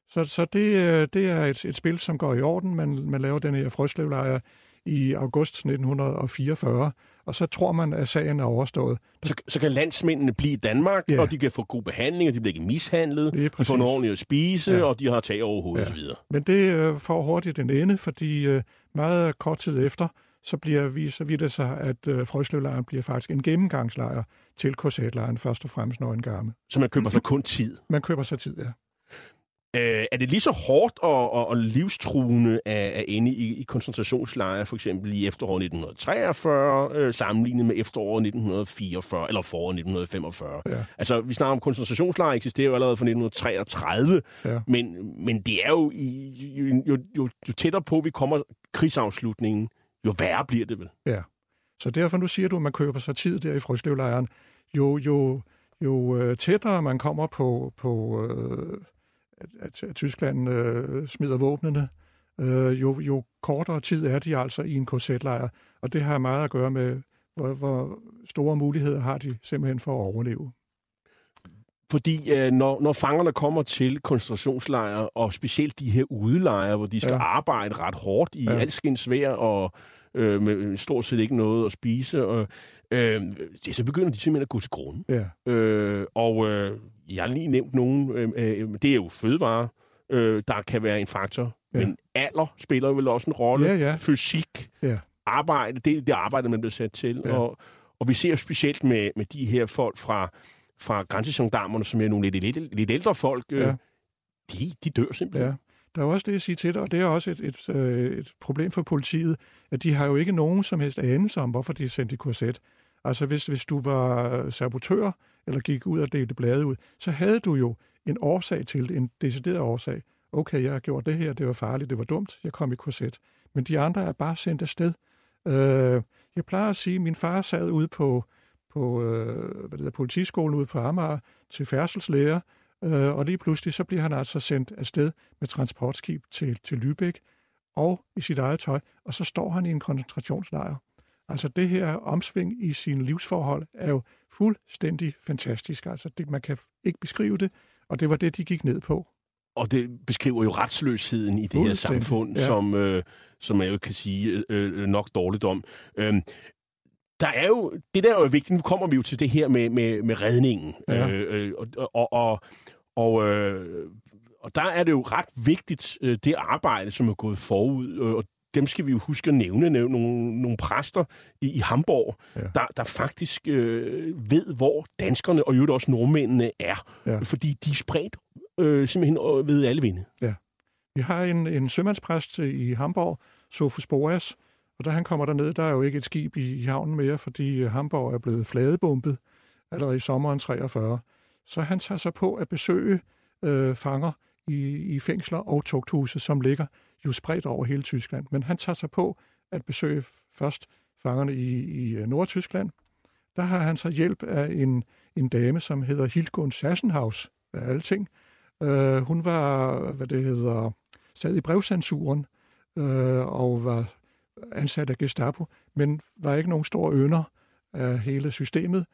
Så, så det, øh, det er et, et spil, som går i orden. Man, man laver den her frøslevlejr i august 1944, og så tror man, at sagen er overstået. Så, så kan landsmændene blive i Danmark, Ja. og de kan få god behandling, og de bliver ikke mishandlet, de får noget ordentligt at spise, Ja. og de har tag over hovedet osv. Men det øh, får hurtigt en ende, fordi øh, meget kort tid efter, så bliver vi, så vidt det sig, at øh, Frøslevlejren bliver faktisk en gennemgangslejr til korsetlejren, først og fremmest Nøgengarme. Så man køber sig kun tid. Man køber sig tid, ja. Øh, er det lige så hårdt og, og, og livstruende at, at ende i, i koncentrationslejre, for eksempel i efteråret 1943, øh, sammenlignet med efteråret 1944, eller foråret 1945? Ja. Altså, vi snakker om koncentrationslejre, eksisterer jo allerede fra 1933, Ja. men, men det er jo, i, jo, jo, jo, jo tættere på vi kommer krigsafslutningen, jo værre bliver det vel. Ja. Så derfor nu siger du, at man køber sig tid der i Frøslevlejren. Jo, jo, jo øh, tættere man kommer på, på øh, at, at, Tyskland øh, smider våbnene, øh, jo, jo kortere tid er de altså i en korsetlejr. Og det har meget at gøre med, hvor, hvor store muligheder har de simpelthen for at overleve. Fordi øh, når, når fangerne kommer til koncentrationslejre, og specielt de her udelejre, hvor de skal ja. Arbejde ret hårdt i. Ja. alskens vejr, og øh, med stort set ikke noget at spise, og, øh, det, så begynder de simpelthen at gå til grunde. Ja, Øh, og øh, jeg har lige nævnt nogen, øh, øh, det er jo fødevarer, øh, der kan være en faktor, ja. Ja. men alder spiller jo vel også en rolle, Ja, ja. fysik, Ja. arbejde, det er det arbejde, man bliver sat til, Ja. og, og vi ser specielt med, med de her folk fra, fra grænsegendarmerne, som er nogle lidt, lidt, lidt ældre folk, øh, Ja. de, de dør simpelthen. ja. Der er også det, jeg siger til dig, og det er også et, et, øh, et problem for politiet, at de har jo ikke nogen som helst anelse om, hvorfor de er sendt i korset. Altså hvis, hvis du var øh, sabotør, eller gik ud og delte blade ud, så havde du jo en årsag til det, en decideret årsag. Okay, jeg har gjort det her, det var farligt, det var dumt, jeg kom i korset. Men de andre er bare sendt afsted. Øh, jeg plejer at sige, at min far sad ude på, på øh, hvad det hedder, politiskolen ude på Amager til færdselslæger, øh, og lige pludselig så bliver han altså sendt afsted med transportskib til, til Lübeck og i sit eget tøj, og så står han i en koncentrationslejr. Altså det her omsving i sine livsforhold er jo fuldstændig fantastisk. Altså det, man kan ikke beskrive det, og det var det, de gik ned på. Og det beskriver jo retsløsheden i det her samfund, ja. som, øh, som man jo kan sige øh, nok dårligt om. Øhm, der er jo, det der er jo vigtigt, nu kommer vi jo til det her med, med, med redningen. Ja. Øh, øh, og, og, og, og, øh, og der er det jo ret vigtigt, øh, det arbejde, som er gået forud, øh, og dem skal vi jo huske at nævne, nævne nogle, nogle præster i, i Hamburg, ja. Ja. der, der faktisk øh, ved, hvor danskerne og øvrigt også nordmændene er. Ja. Fordi de er spredt øh, simpelthen ved alle vinde. Vi har en, en sømandspræst i Hamburg, Sofus Boas, og da han kommer derned, der er jo ikke et skib i, i havnen mere, fordi øh, Hamburg er blevet fladebumpet allerede i sommeren 43. Så han tager sig på at besøge øh, fanger i, i fængsler og tugthuse, som ligger jo spredt over hele Tyskland. Men han tager sig på at besøge først fangerne i, i øh, Nordtyskland. Der har han så hjælp af en, en dame, som hedder Hildgun Sassenhaus, af alting. Øh, hun var, hvad det hedder, sad i brevcensuren øh, og var ansat af Gestapo, men var ikke nogen stor ønder af hele systemet.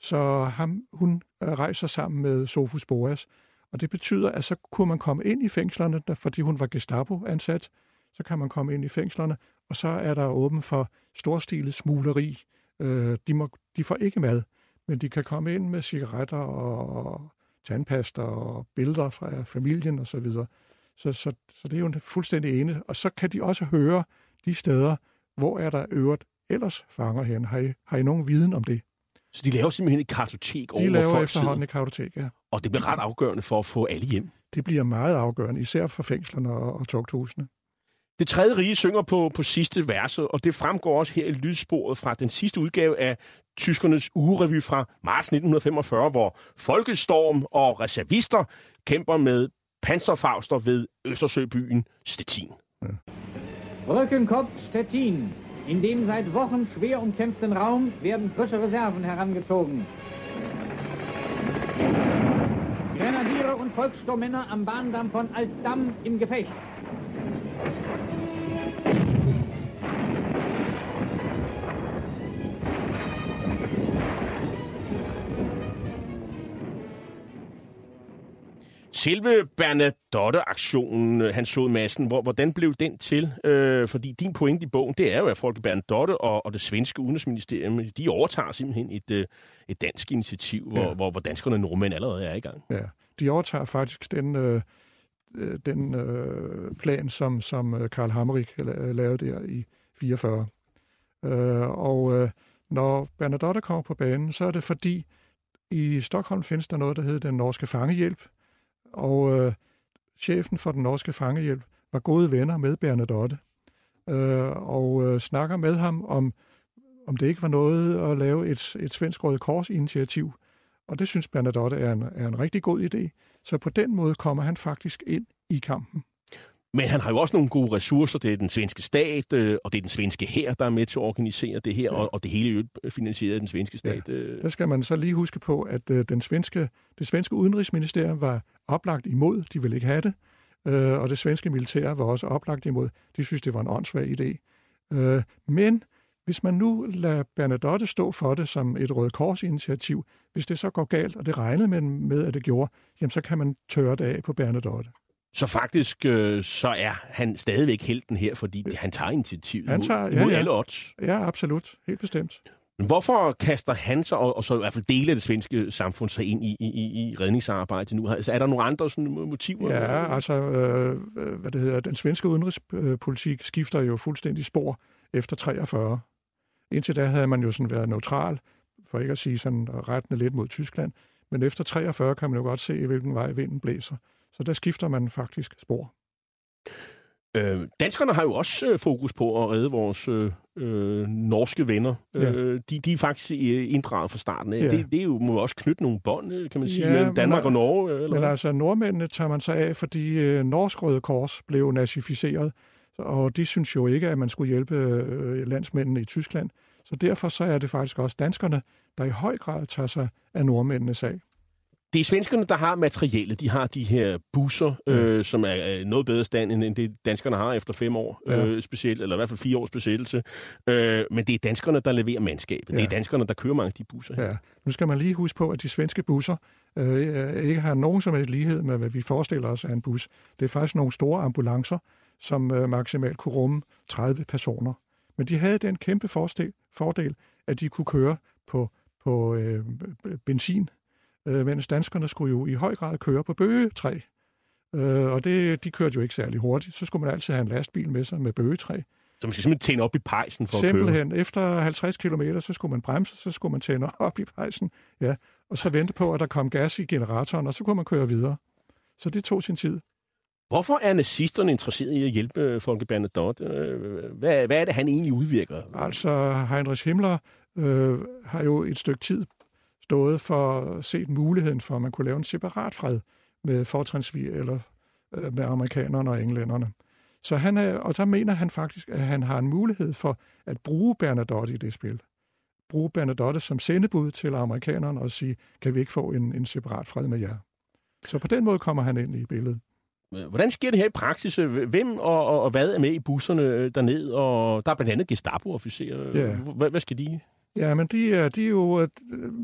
Så ham, hun øh, rejser sammen med Sofus Boas, og det betyder, at så kunne man komme ind i fængslerne, der- fordi hun var Gestapo-ansat, så kan man komme ind i fængslerne, og så er der åben for storstilet smugleri. Øh, de, må, de får ikke mad, men de kan komme ind med cigaretter og tandpasta og billeder fra familien osv. Så, videre. så, så, så det er jo en fuldstændig ene. Og så kan de også høre de steder, hvor er der øvrigt ellers fanger hen. Har I, har I nogen viden om det? Så de laver simpelthen et kartotek over, De laver efterhånden et kartotek, ja. Og det bliver ret afgørende for at få alle hjem. Det bliver meget afgørende, især for fængslerne og, og tugthusene. Det tredje rige synger på, på sidste verse, og det fremgår også her i lydsporet fra den sidste udgave af tyskernes ugerevy fra marts 1945, hvor Folkestorm og reservister kæmper med panserfauster ved Østersøbyen Stettin. Ja. Rücken kommt Stettin. In dem seit Wochen schwer umkämpften Raum werden frische Reserven herangezogen. Grenadiere und Volkssturmmänner am Bahndamm von Altdamm im Gefecht. Selve Bernadotte-aktionen, øh, han så massen, hvor, hvordan blev den til? Øh, fordi din point i bogen, det er jo, at folk Bernadotte og, og det svenske udenrigsministerium, de overtager simpelthen et, øh, et dansk initiativ, hvor, ja. hvor, hvor danskerne og nordmænd allerede er i gang. Ja, de overtager faktisk den, øh, øh den øh, plan, som, som Karl Hammerik lavede der i 44. Øh, og øh, når Bernadotte kommer på banen, så er det fordi, i Stockholm findes der noget, der hedder den norske fangehjælp, og øh, chefen for den norske fangehjælp var gode venner med Bernadotte, øh, og øh, snakker med ham om, om det ikke var noget at lave et, et svensk Røde Kors-initiativ. Og det synes Bernadotte er en, er en rigtig god idé. Så på den måde kommer han faktisk ind i kampen. Men han har jo også nogle gode ressourcer. Det er den svenske stat, øh, og det er den svenske her, der er med til at organisere det her, ja. og, og det hele er finansieret af den svenske stat. Ja. Øh. Der skal man så lige huske på, at øh, den svenske, det svenske udenrigsministerium var oplagt imod. De ville ikke have det. Og det svenske militær var også oplagt imod. De synes, det var en åndssvag idé. Men hvis man nu lader Bernadotte stå for det som et Røde Kors-initiativ, hvis det så går galt, og det regnede man med, at det gjorde, jamen så kan man tørre det af på Bernadotte. Så faktisk øh, så er han stadigvæk helten her, fordi han tager initiativ han tager, ja, mod ja. alle odds. Ja, absolut. Helt bestemt. Men hvorfor kaster han sig, og, og så i hvert fald dele af det svenske samfund, sig ind i, i, i redningsarbejdet nu? Altså, er der nogle andre sådan, motiver? Ja, altså, øh, hvad det hedder, den svenske udenrigspolitik skifter jo fuldstændig spor efter 43. Indtil da havde man jo sådan været neutral, for ikke at sige sådan rettende lidt mod Tyskland. Men efter 43 kan man jo godt se, hvilken vej vinden blæser. Så der skifter man faktisk spor. Øh, danskerne har jo også øh, fokus på at redde vores øh, øh norske venner. Ja. Øh, de, de er faktisk øh, inddraget fra starten af. Ja. Det, det er jo, må også knytte nogle bånd, øh, kan man sige, ja, mellem Danmark men, og Norge. Eller men altså, nordmændene tager man sig af, fordi øh, Norsk Røde Kors blev nazificeret, og de synes jo ikke, at man skulle hjælpe øh, landsmændene i Tyskland. Så derfor så er det faktisk også danskerne, der i høj grad tager sig af nordmændenes sag. Det er svenskerne, der har materialet. De har de her busser, øh, som er noget bedre stand, end det danskerne har efter fem år ja. øh, specielt, eller i hvert fald fire års besættelse. Øh, men det er danskerne, der leverer mandskabet. Ja. Det er danskerne, der kører mange af de busser. Her. Ja. Nu skal man lige huske på, at de svenske busser øh, ikke har nogen som helst lighed med, hvad vi forestiller os af en bus. Det er faktisk nogle store ambulancer, som øh, maksimalt kunne rumme 30 personer. Men de havde den kæmpe fordel, fordel at de kunne køre på, på øh, benzin øh, mens danskerne skulle jo i høj grad køre på bøgetræ. Øh, og det, de kørte jo ikke særlig hurtigt. Så skulle man altid have en lastbil med sig med bøgetræ. Så man skal simpelthen tænde op i pejsen for simpelthen. at køre? Efter 50 km, så skulle man bremse, så skulle man tænde op i pejsen, ja, og så vente på, at der kom gas i generatoren, og så kunne man køre videre. Så det tog sin tid. Hvorfor er nazisterne interesseret i at hjælpe Folke Bernadotte? Hvad, hvad er det, han egentlig udvirker? Altså, Heinrich Himmler øh, har jo et stykke tid stået for set muligheden for, at man kunne lave en separat fred med fortrinsvis eller øh, med amerikanerne og englænderne. Så han er, og der mener han faktisk, at han har en mulighed for at bruge Bernadotte i det spil. Bruge Bernadotte som sendebud til amerikanerne og sige, kan vi ikke få en, en separat fred med jer? Så på den måde kommer han ind i billedet. Hvordan sker det her i praksis? Hvem og, og, og hvad er med i busserne derned? Og der er blandt andet Gestapo-officerer. Ja. Hvad, hvad skal de? Ja, men de er, de er jo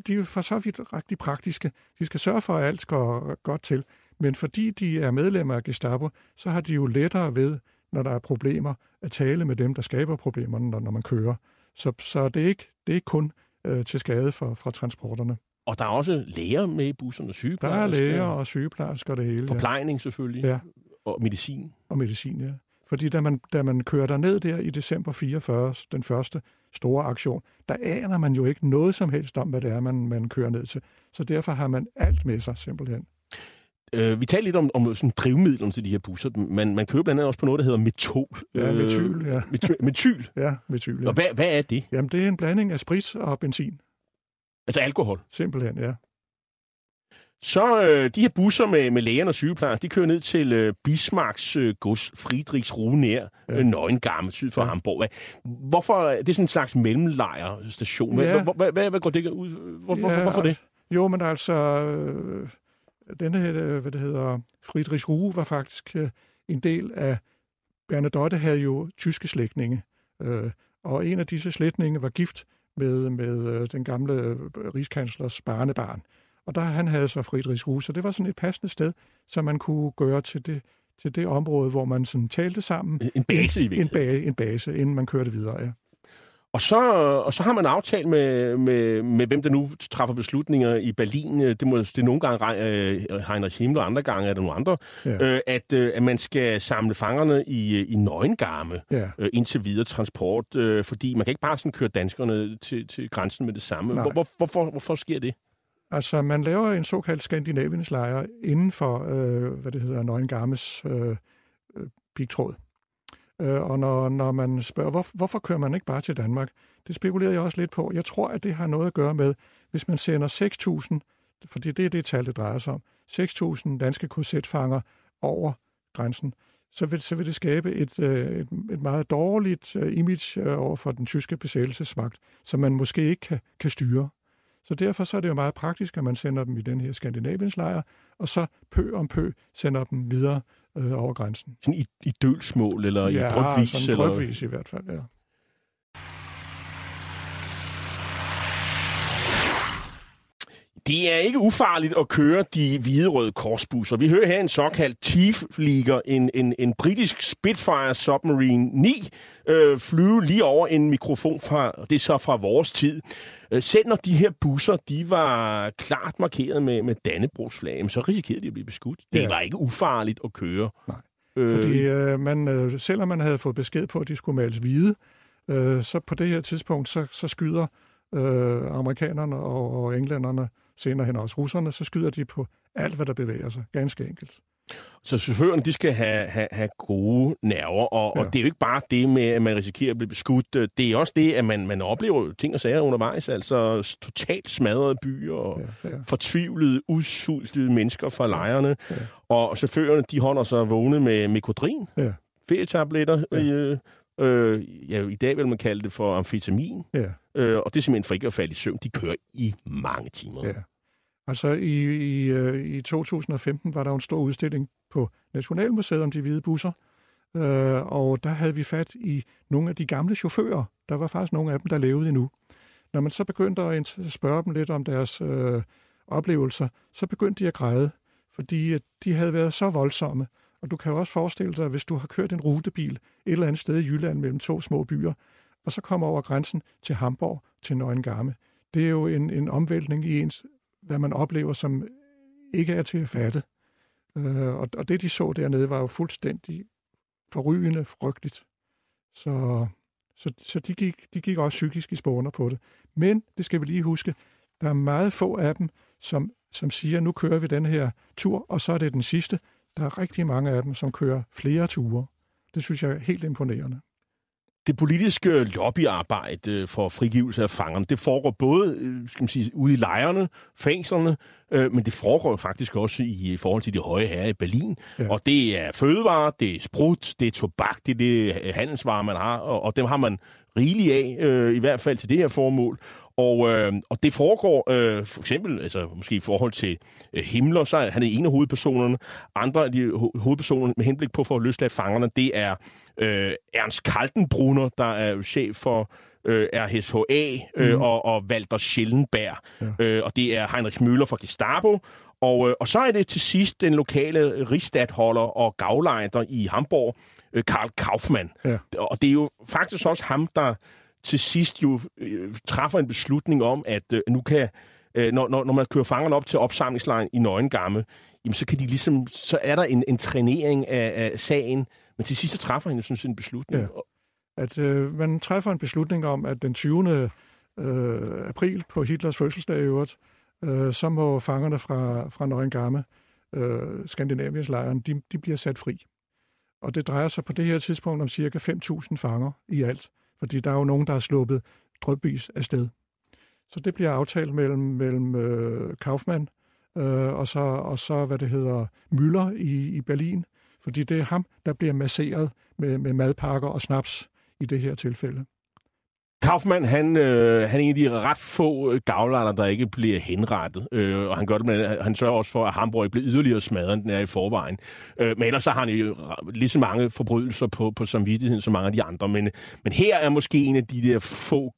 de er for så vidt rigtig praktiske. De skal sørge for, at alt går godt til. Men fordi de er medlemmer af Gestapo, så har de jo lettere ved, når der er problemer, at tale med dem, der skaber problemerne, når, når man kører. Så, så det, er ikke, det er ikke kun øh, til skade for, for transporterne. Og der er også læger med i busserne, sygeplejersker. Der er læger og sygeplejersker det hele. Forplejning ja. selvfølgelig. Ja. Og medicin. Og medicin, ja. Fordi da man, da man kører der ned der i december 44, den første store aktion, der aner man jo ikke noget som helst om, hvad det er, man, man kører ned til. Så derfor har man alt med sig simpelthen. Øh, vi talte lidt om, om sådan drivmidlerne til de her busser. Man, man kører blandt andet også på noget, der hedder metol. Ja, metyl, ja. Metyl? metyl. Ja, metyl, ja. Og hvad, hvad er det? Jamen, det er en blanding af sprit og benzin. Altså alkohol? Simpelthen, ja. Så øh, de her busser med, med lægerne og sygeplejersker, de kører ned til øh, Bismarcks øh, gods Friedrichsruhe nær ja. øh, Nøgengamme, syd for ja. Hamburg. Hvad, hvorfor det er sådan en slags mellemlejrstation? Hvad, Ja. hvad, hvad, hvad går det ud? Hvor, hvorfor, Ja, hvorfor det? Jo, men altså, øh, denne her, øh, hvad det hedder, Friedrichsruhe var faktisk øh, en del af, Bernadotte havde jo tyske slægtninge, øh, og en af disse slægtninge var gift med, med øh, den gamle øh, rigskanslers barnebarn. Og der han havde så Friedrichsruhe, så det var sådan et passende sted, som man kunne gøre til det, til det område, hvor man sådan talte sammen. En base i en, en, virkeligheden. ba- en base, inden man kørte videre, ja. Og så, og så har man aftalt med, med, med, hvem der nu træffer beslutninger i Berlin. Det, må, det er nogle gange øh, Heinrich Himmler, og andre gange er der nogle andre. Ja. Øh, at, øh, at man skal samle fangerne i, i nøgengarme Ja. øh, indtil videre transport. Øh, fordi man kan ikke bare sådan køre danskerne til, til grænsen med det samme. Hvor, hvorfor, hvorfor sker det? Altså, man laver en såkaldt Skandinaviens lejr inden for, øh, hvad det hedder, Nøgengammes øh, øh, pigtråd. Øh, og når, når man spørger, hvor, hvorfor kører man ikke bare til Danmark? Det spekulerer jeg også lidt på. Jeg tror, at det har noget at gøre med, hvis man sender 6.000, fordi det er det tal, det drejer sig om, 6.000 danske korsetfanger over grænsen, så vil, så vil det skabe et, øh, et, et meget dårligt øh, image øh, over for den tyske besættelsesmagt, som man måske ikke kan, kan styre. Så derfor så er det jo meget praktisk, at man sender dem i den her Skandinaviens lejr, og så pø om pø sender dem videre øh, over grænsen. Sådan i, i dølsmål eller i ja, drøbvis? sådan eller... drøbvis i hvert fald, ja. Det er ikke ufarligt at køre de hvide-røde korsbusser. Vi hører her en såkaldt Thief-liger, en, en, en britisk Spitfire Submarine 9, øh, flyve lige over en mikrofon fra, det er så fra vores tid. Øh, selv når de her busser, de var klart markeret med, med Dannebrogsflag, så risikerede de at blive beskudt. Det Ja. var ikke ufarligt at køre. Nej. Øh, Fordi øh, man, øh, selvom man havde fået besked på, at de skulle males hvide, øh, så på det her tidspunkt, så, så skyder øh, amerikanerne og, og englænderne, senere hen også russerne, så skyder de på alt, hvad der bevæger sig. Ganske enkelt. Så chaufførerne, de skal have, have, have gode nerver, og, ja. Og det er jo ikke bare det med, at man risikerer at blive beskudt. Det er også det, at man, man oplever ting og sager undervejs, altså totalt smadrede byer og Ja, ja. fortvivlede, udsultede mennesker fra lejrene. Ja. Og chaufførerne, de holder sig vågne med mekodrin, Ja. ferietabletter. Ja. Øh, øh, ja, I dag vil man kalde det for amfetamin. Ja, Øh, og det er simpelthen for ikke at falde i søvn. De kører i mange timer. ja. Altså i, i, øh, i 2015 var der en stor udstilling på Nationalmuseet om de hvide busser, øh, og der havde vi fat i nogle af de gamle chauffører. Der var faktisk nogle af dem, der levede endnu. Når man så begyndte at spørge dem lidt om deres øh, oplevelser, så begyndte de at græde, fordi at de havde været så voldsomme. Og du kan jo også forestille dig, hvis du har kørt en rutebil et eller andet sted i Jylland mellem to små byer, og så kommer over grænsen til Hamburg, til Nøgengamme. Det er jo en, en omvæltning i ens, hvad man oplever, som ikke er til at fatte. Øh, og, og det, de så dernede, var jo fuldstændig forrygende frygteligt. Så, så, så de, gik, de gik også psykisk i spåner på det. Men, det skal vi lige huske, der er meget få af dem, som, som siger, nu kører vi den her tur, og så er det den sidste. Der er rigtig mange af dem, som kører flere ture. Det synes jeg er helt imponerende det politiske lobbyarbejde for frigivelse af fangerne, det foregår både øh, skal man sige, ude i lejrene, fængslerne, øh, men det foregår faktisk også i, forhold til de høje herrer i Berlin. Ja. Og det er fødevarer, det er sprut, det er tobak, det er det øh, handelsvarer, man har, og, og dem har man rigeligt af, øh, i hvert fald til det her formål. Og, øh, og det foregår øh, for eksempel, altså måske i forhold til øh, Himmler, så er han en af hovedpersonerne. Andre af de ho- hovedpersoner med henblik på for at løslade fangerne, det er øh, Ernst Kaltenbrunner, der er chef for øh, RSHA, øh, mm. og, og Walter Schellenberg. Ja. Øh, og det er Heinrich Müller fra Gestapo. Og, øh, og så er det til sidst den lokale rigsstatholder og gavlejder i Hamburg, øh, Karl Kaufmann. Ja. Og det er jo faktisk også ham, der til sidst jo øh, træffer en beslutning om, at øh, nu kan, øh, når, når, når man kører fangerne op til opsamlingslejren i Nøgengamme, jamen så kan de ligesom, så er der en, en trænering af, af sagen, men til sidst så træffer han jo sådan en beslutning. Ja. At øh, man træffer en beslutning om, at den 20. Øh, april på Hitlers fødselsdag i øvrigt, øh, så må fangerne fra, fra Nøgengamme øh, Skandinaviens-lejren, de, de bliver sat fri. Og det drejer sig på det her tidspunkt om cirka 5.000 fanger i alt, fordi der er jo nogen, der er sluppet drøbvis afsted. Så det bliver aftalt mellem, mellem øh, Kaufmann øh, og, så, og så, hvad det hedder, Müller i, i Berlin, fordi det er ham, der bliver masseret med, med madpakker og snaps i det her tilfælde. Kaufmann, han, øh, han er en af de ret få øh, gavlander, der ikke bliver henrettet. Øh, og han gør det med, han sørger også for, at Hamburg ikke bliver yderligere smadret, end den er i forvejen. Øh, men ellers så har han jo lige så mange forbrydelser på, på samvittigheden som mange af de andre. Men, men her er måske en af de der få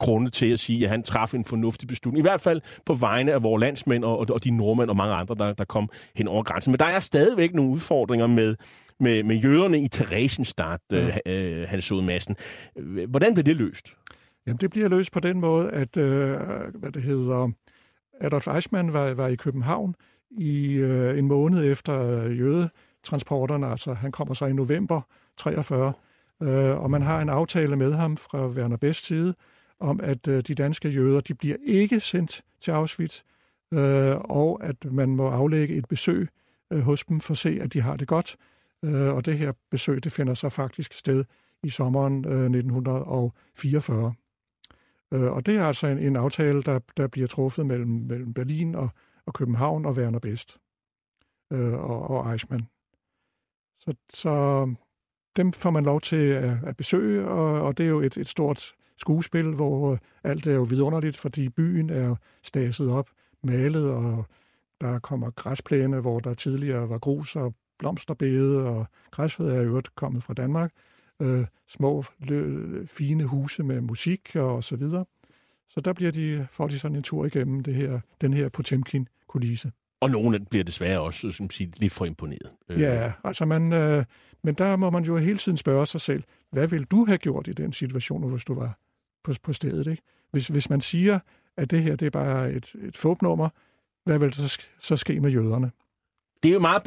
grunde til at sige, at han træffede en fornuftig beslutning. I hvert fald på vegne af vores landsmænd og, og de nordmænd og mange andre, der, der kom hen over grænsen. Men der er stadigvæk nogle udfordringer med, med, med jøderne i Theresienstadt, ja. øh, Hans Madsen. Hvordan bliver det løst? Jamen, det bliver løst på den måde, at øh, hvad det hedder, Adolf Eichmann var, var i København i øh, en måned efter jødetransporterne, altså han kommer så i november 43, øh, og man har en aftale med ham fra Werner Best side, om at øh, de danske jøder, de bliver ikke sendt til Auschwitz, øh, og at man må aflægge et besøg øh, hos dem for at se, at de har det godt. Øh, og det her besøg, det finder så faktisk sted i sommeren øh, 1944. Øh, og det er altså en, en aftale, der, der bliver truffet mellem, mellem Berlin og, og København og Werner Best øh, og, og Eichmann. Så, så dem får man lov til at, at besøge, og, og det er jo et, et stort skuespil, hvor øh, alt er jo vidunderligt, fordi byen er staset op, malet, og der kommer græsplæne, hvor der tidligere var grus og blomsterbede, og græsfød er jo kommet fra Danmark. Øh, små, lø, fine huse med musik og så videre. Så der bliver de, får de sådan en tur igennem det her, den her Potemkin-kulisse. Og nogle bliver desværre også som siger, lidt for imponeret. Øh. Ja, altså man, øh, men der må man jo hele tiden spørge sig selv, hvad vil du have gjort i den situation, hvis du var på, på stedet. Ikke? Hvis, hvis man siger, at det her det er bare et, et fåbnummer, hvad vil der så ske med jøderne? Det er jo meget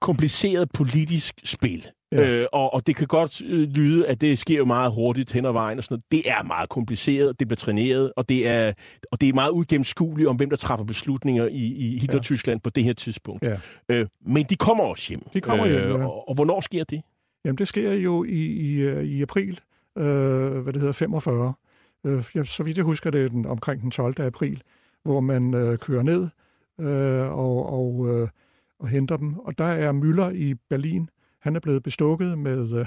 kompliceret politisk spil. Ja. Øh, og, og det kan godt øh, lyde, at det sker jo meget hurtigt hen ad vejen og sådan noget. Det er meget kompliceret, det bliver træneret, og det er, og det er meget ugennemskueligt om, hvem der træffer beslutninger i, i Hitler-Tyskland ja. på det her tidspunkt. Ja. Øh, men de kommer også hjem. De kommer hjem, øh, ja. og, og hvornår sker det? Jamen, det sker jo i, i, øh, i april øh, hvad det hedder, 45. Øh, jeg, så vidt jeg husker, det er den, omkring den 12. april, hvor man øh, kører ned øh, og, og, øh, og henter dem. Og der er Müller i Berlin. Han er blevet bestukket med, øh,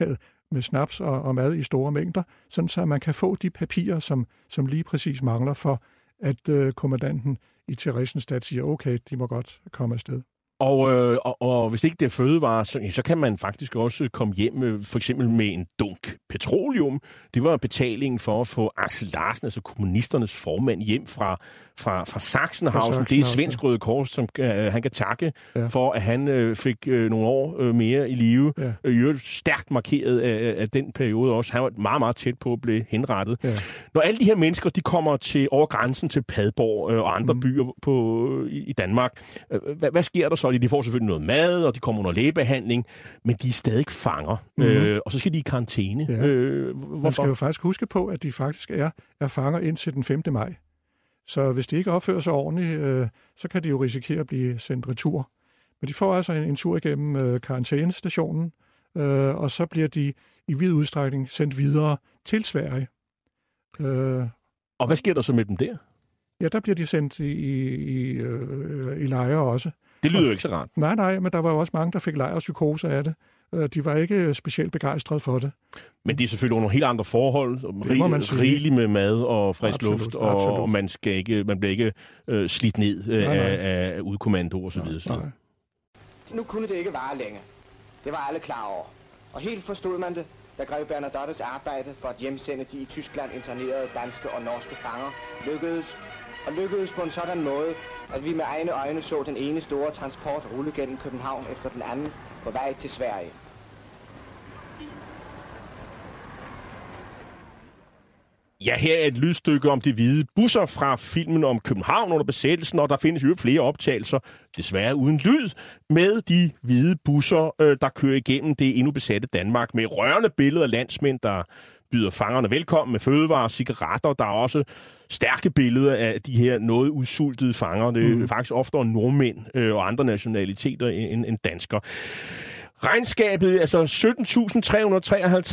med, med snaps og, og mad i store mængder, sådan så man kan få de papirer, som, som lige præcis mangler for, at øh, kommandanten i Theresienstadt siger, okay, de må godt komme afsted. Og, øh, og, og hvis ikke det er fødevare, så, så kan man faktisk også komme hjem med, for eksempel med en dunk petroleum. Det var betalingen for at få Axel Larsen, altså kommunisternes formand, hjem fra, fra, fra Sachsenhausen. Det er Svensk Røde Kors, som uh, han kan takke ja. for, at han uh, fik uh, nogle år uh, mere i live. Ja. Uh, stærkt markeret af, af den periode også. Han var meget, meget tæt på at blive henrettet. Ja. Når alle de her mennesker, de kommer til over grænsen til Padborg uh, og andre mm. byer på, uh, i, Danmark, uh, hvad, hvad sker der så? De får selvfølgelig noget mad, og de kommer under lægebehandling, men de er stadig fanger. Mm. Uh, og så skal de i karantæne. Ja. Uh, Man skal jo faktisk huske på, at de faktisk er, er fanger indtil den 5. maj. Så hvis de ikke opfører sig ordentligt, øh, så kan de jo risikere at blive sendt retur. Men de får altså en, en tur igennem øh, karantænestationen, øh, og så bliver de i vid udstrækning sendt videre til Sverige. Øh, og hvad sker der så med dem der? Ja, der bliver de sendt i, i, øh, i lejre også. Det lyder jo ikke så rart. Nej, nej, men der var jo også mange, der fik lejrpsykose af det. Øh, de var ikke specielt begejstrede for det. Men det er selvfølgelig under helt andre forhold. Rig, rigeligt med mad og frisk absolut, luft, og, absolut. og man, skal ikke, man bliver ikke øh, slidt ned øh, nej, nej. Af, af udkommando og så videre. Nej. Nu kunne det ikke vare længe. Det var alle klar over. Og helt forstod man det, da Grev Bernadottes arbejde for at hjemsende de i Tyskland internerede danske og norske fanger lykkedes, og lykkedes på en sådan måde, at vi med egne øjne så den ene store transport rulle gennem København efter den anden på vej til Sverige. Ja, her er et lydstykke om de hvide busser fra filmen om København under besættelsen, og der findes jo flere optagelser, desværre uden lyd, med de hvide busser, øh, der kører igennem det endnu besatte Danmark, med rørende billeder af landsmænd, der byder fangerne velkommen med fødevarer og cigaretter. Der er også stærke billeder af de her noget udsultede fanger. Det er mm. faktisk ofte nordmænd øh, og andre nationaliteter end, end danskere. Regnskabet, altså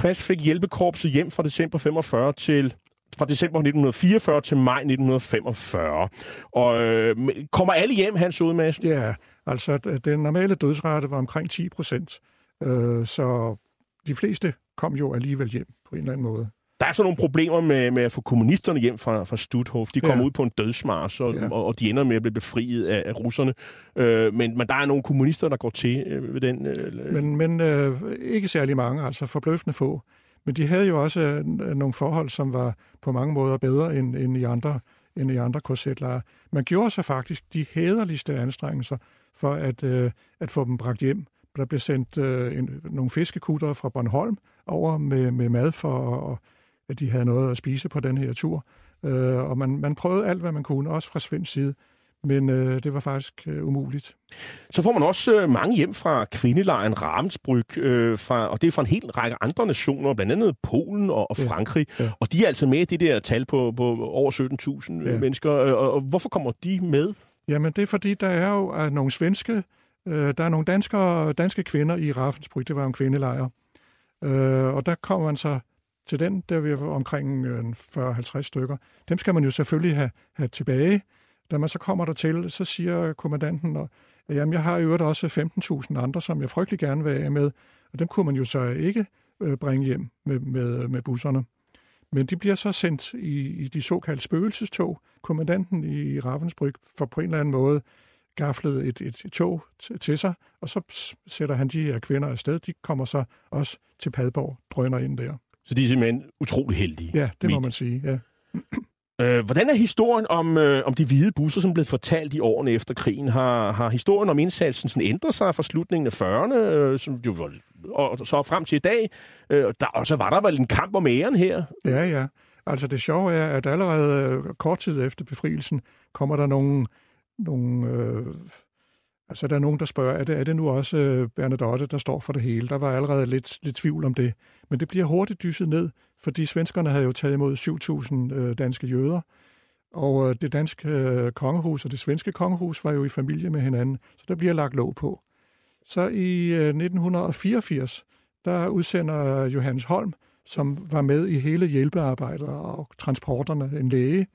17.353 fik hjælpekorpset hjem fra december 45 til fra december 1944 til maj 1945. Og øh, kommer alle hjem, Hans Udmassen? Ja, altså den normale dødsrate var omkring 10 procent. Øh, så de fleste kom jo alligevel hjem på en eller anden måde. Der er så nogle problemer med, med at få kommunisterne hjem fra, fra Stutthof. De kommer ja. ud på en dødsmars, og, ja. og, og de ender med at blive befriet af, af russerne. Øh, men, men der er nogle kommunister, der går til øh, ved den... Øh, men men øh, ikke særlig mange, altså forbløffende få. Men de havde jo også øh, nogle forhold, som var på mange måder bedre end, end i andre end i andre korsetlejre. Man gjorde sig faktisk de hæderligste anstrengelser for at, øh, at få dem bragt hjem. Der blev sendt øh, en, nogle fiskekutter fra Bornholm over med, med mad for, og, at de havde noget at spise på den her tur. Øh, og man, man prøvede alt, hvad man kunne, også fra svensk side. Men øh, det var faktisk øh, umuligt. Så får man også øh, mange hjem fra kvindelejren Ravensbrück, øh, fra, og det er fra en hel række andre nationer, blandt andet Polen og, og Frankrig. Ja, ja. Og de er altså med i det der tal på, på over 17.000 ja. mennesker. Og, og hvorfor kommer de med? Jamen det er fordi, der er jo nogle svenske, øh, der er nogle danskere, danske kvinder i Ravensbrück, det var en kvindelejr. Øh, og der kommer man så til den, der vi omkring øh, 40-50 stykker. Dem skal man jo selvfølgelig have, have tilbage. Da man så kommer der til, så siger kommandanten, at jamen, jeg har i øvrigt også 15.000 andre, som jeg frygtelig gerne vil af med, og dem kunne man jo så ikke øh, bringe hjem med, med, med busserne. Men de bliver så sendt i, i de såkaldte spøgelsestog. Kommandanten i Ravensbrück får på en eller anden måde gaflet et, et, tog til sig, og så sætter han de her kvinder afsted. De kommer så også til Padborg, drøner ind der. Så de er simpelthen utrolig heldige? Ja, det må man sige, ja. Øh, hvordan er historien om, øh, om de hvide busser, som blev fortalt i årene efter krigen? Har, har historien om indsatsen sådan ændret sig fra slutningen af 40'erne, øh, som jo var, og så frem til i dag? Øh, der, og så var der vel en kamp om æren her? Ja, ja. Altså det sjove er, at allerede øh, kort tid efter befrielsen kommer der nogle, nogle øh, altså der er nogen, der spørger, er det, er det nu også øh, Bernadotte, der står for det hele? Der var allerede lidt, lidt tvivl om det. Men det bliver hurtigt dysset ned, fordi svenskerne havde jo taget imod 7.000 øh, danske jøder, og øh, det danske øh, kongehus og det svenske kongehus var jo i familie med hinanden, så der bliver lagt låg på. Så i øh, 1984, der udsender Johannes Holm, som var med i hele hjælpearbejdet og transporterne, en læge,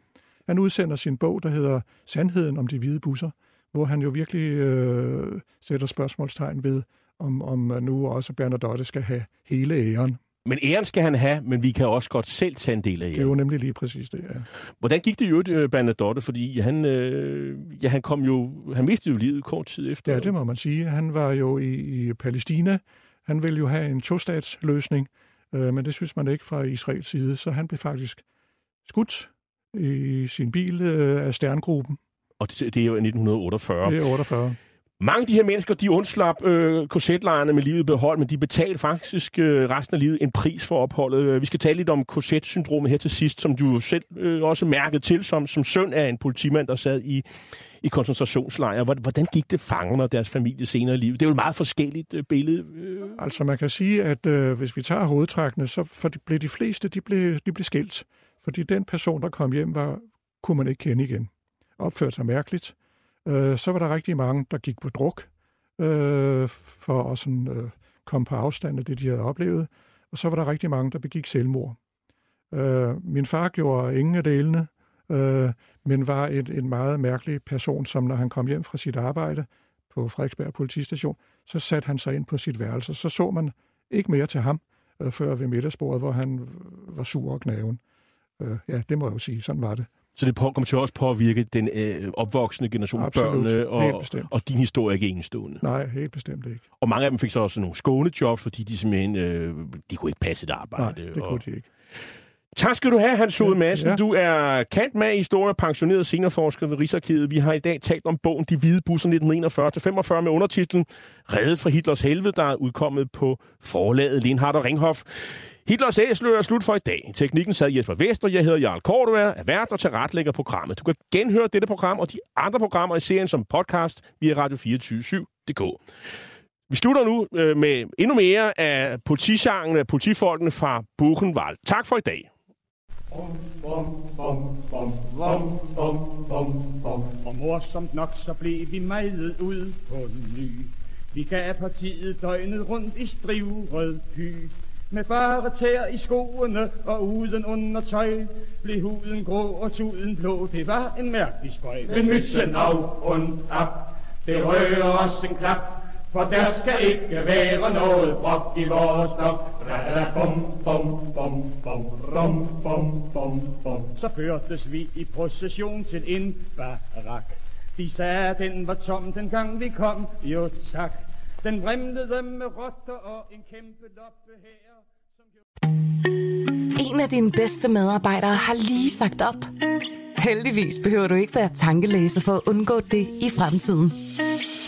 han udsender sin bog, der hedder Sandheden om de hvide busser, hvor han jo virkelig øh, sætter spørgsmålstegn ved, om, om nu også Bernadotte skal have hele æren. Men æren skal han have, men vi kan også godt selv tage en del af æren. Det er jo nemlig lige præcis det, ja. Hvordan gik det jo, øh, Bernadotte? Fordi han, øh, ja, han kom jo, han mistede jo livet kort tid efter. Ja, det må man sige. Han var jo i, i Palæstina. Han ville jo have en tostatsløsning, øh, men det synes man ikke fra Israels side, så han blev faktisk skudt i sin bil øh, af Sterngruppen. Og det, det er jo 1948. Det er 48. Mange af de her mennesker, de undslap øh, korsetlejrene med livet beholdt, men de betalte faktisk øh, resten af livet en pris for opholdet. Vi skal tale lidt om korsetsyndromet her til sidst, som du selv øh, også mærkede til som, som søn af en politimand, der sad i, i koncentrationslejre. Hvordan gik det fangerne og deres familie senere i livet? Det er jo et meget forskelligt øh, billede. Øh. Altså man kan sige, at øh, hvis vi tager hovedtrækkene, så for de, blev de fleste de blev, de blev skilt. Fordi den person, der kom hjem, var, kunne man ikke kende igen. Opførte sig mærkeligt Øh, så var der rigtig mange, der gik på druk øh, for at sådan, øh, komme på afstand af det, de havde oplevet. Og så var der rigtig mange, der begik selvmord. Øh, min far gjorde ingen af delene, øh, men var en, en meget mærkelig person, som når han kom hjem fra sit arbejde på Frederiksberg politistation, så satte han sig ind på sit værelse. Så så man ikke mere til ham øh, før ved middagsbordet, hvor han var sur og knaven. Øh, ja, det må jeg jo sige. Sådan var det. Så det kommer til også påvirke den øh, opvoksende generation af børnene, og, og din historie er ikke enestående. Nej, helt bestemt ikke. Og mange af dem fik så også nogle skånejobs, fordi de simpelthen øh, de kunne ikke passe et arbejde. Nej, det og, kunne de ikke. Tak skal du have, Hans Hode Madsen. Ja. Du er kant med i historie, pensioneret seniorforsker ved Rigsarkivet. Vi har i dag talt om bogen De Hvide Busser 1941-45 med undertitlen Reddet fra Hitlers helvede, der er udkommet på forlaget Lindhardt og Ringhof. Hitlers æsler er slut for i dag. teknikken sad Jesper Vester, jeg hedder Jarl Kortua, er vært og tilretlægger programmet. Du kan genhøre dette program og de andre programmer i serien som podcast via Radio247.dk. Vi slutter nu øh, med endnu mere af politisangen af politifolkene fra Buchenwald. Tak for i dag. Og morsomt nok, så blev vi mejet ud på ny. Vi gav partiet døgnet rundt i strivrød hy. Med bare tæer i skoene og uden undertøj Blev huden grå og tuden blå, det var en mærkelig spøj Men mytsen af und ab, det rører os en klap for der skal ikke være noget brok i vores blok bum, bum, bum, bum, rum, bum, bum, bum. Så førtes vi i procession til en barak De sagde, den var tom, den gang vi kom, jo tak Den vrimlede med rotter og en kæmpe loppe her Som... En af dine bedste medarbejdere har lige sagt op. Heldigvis behøver du ikke være tankelæser for at undgå det i fremtiden.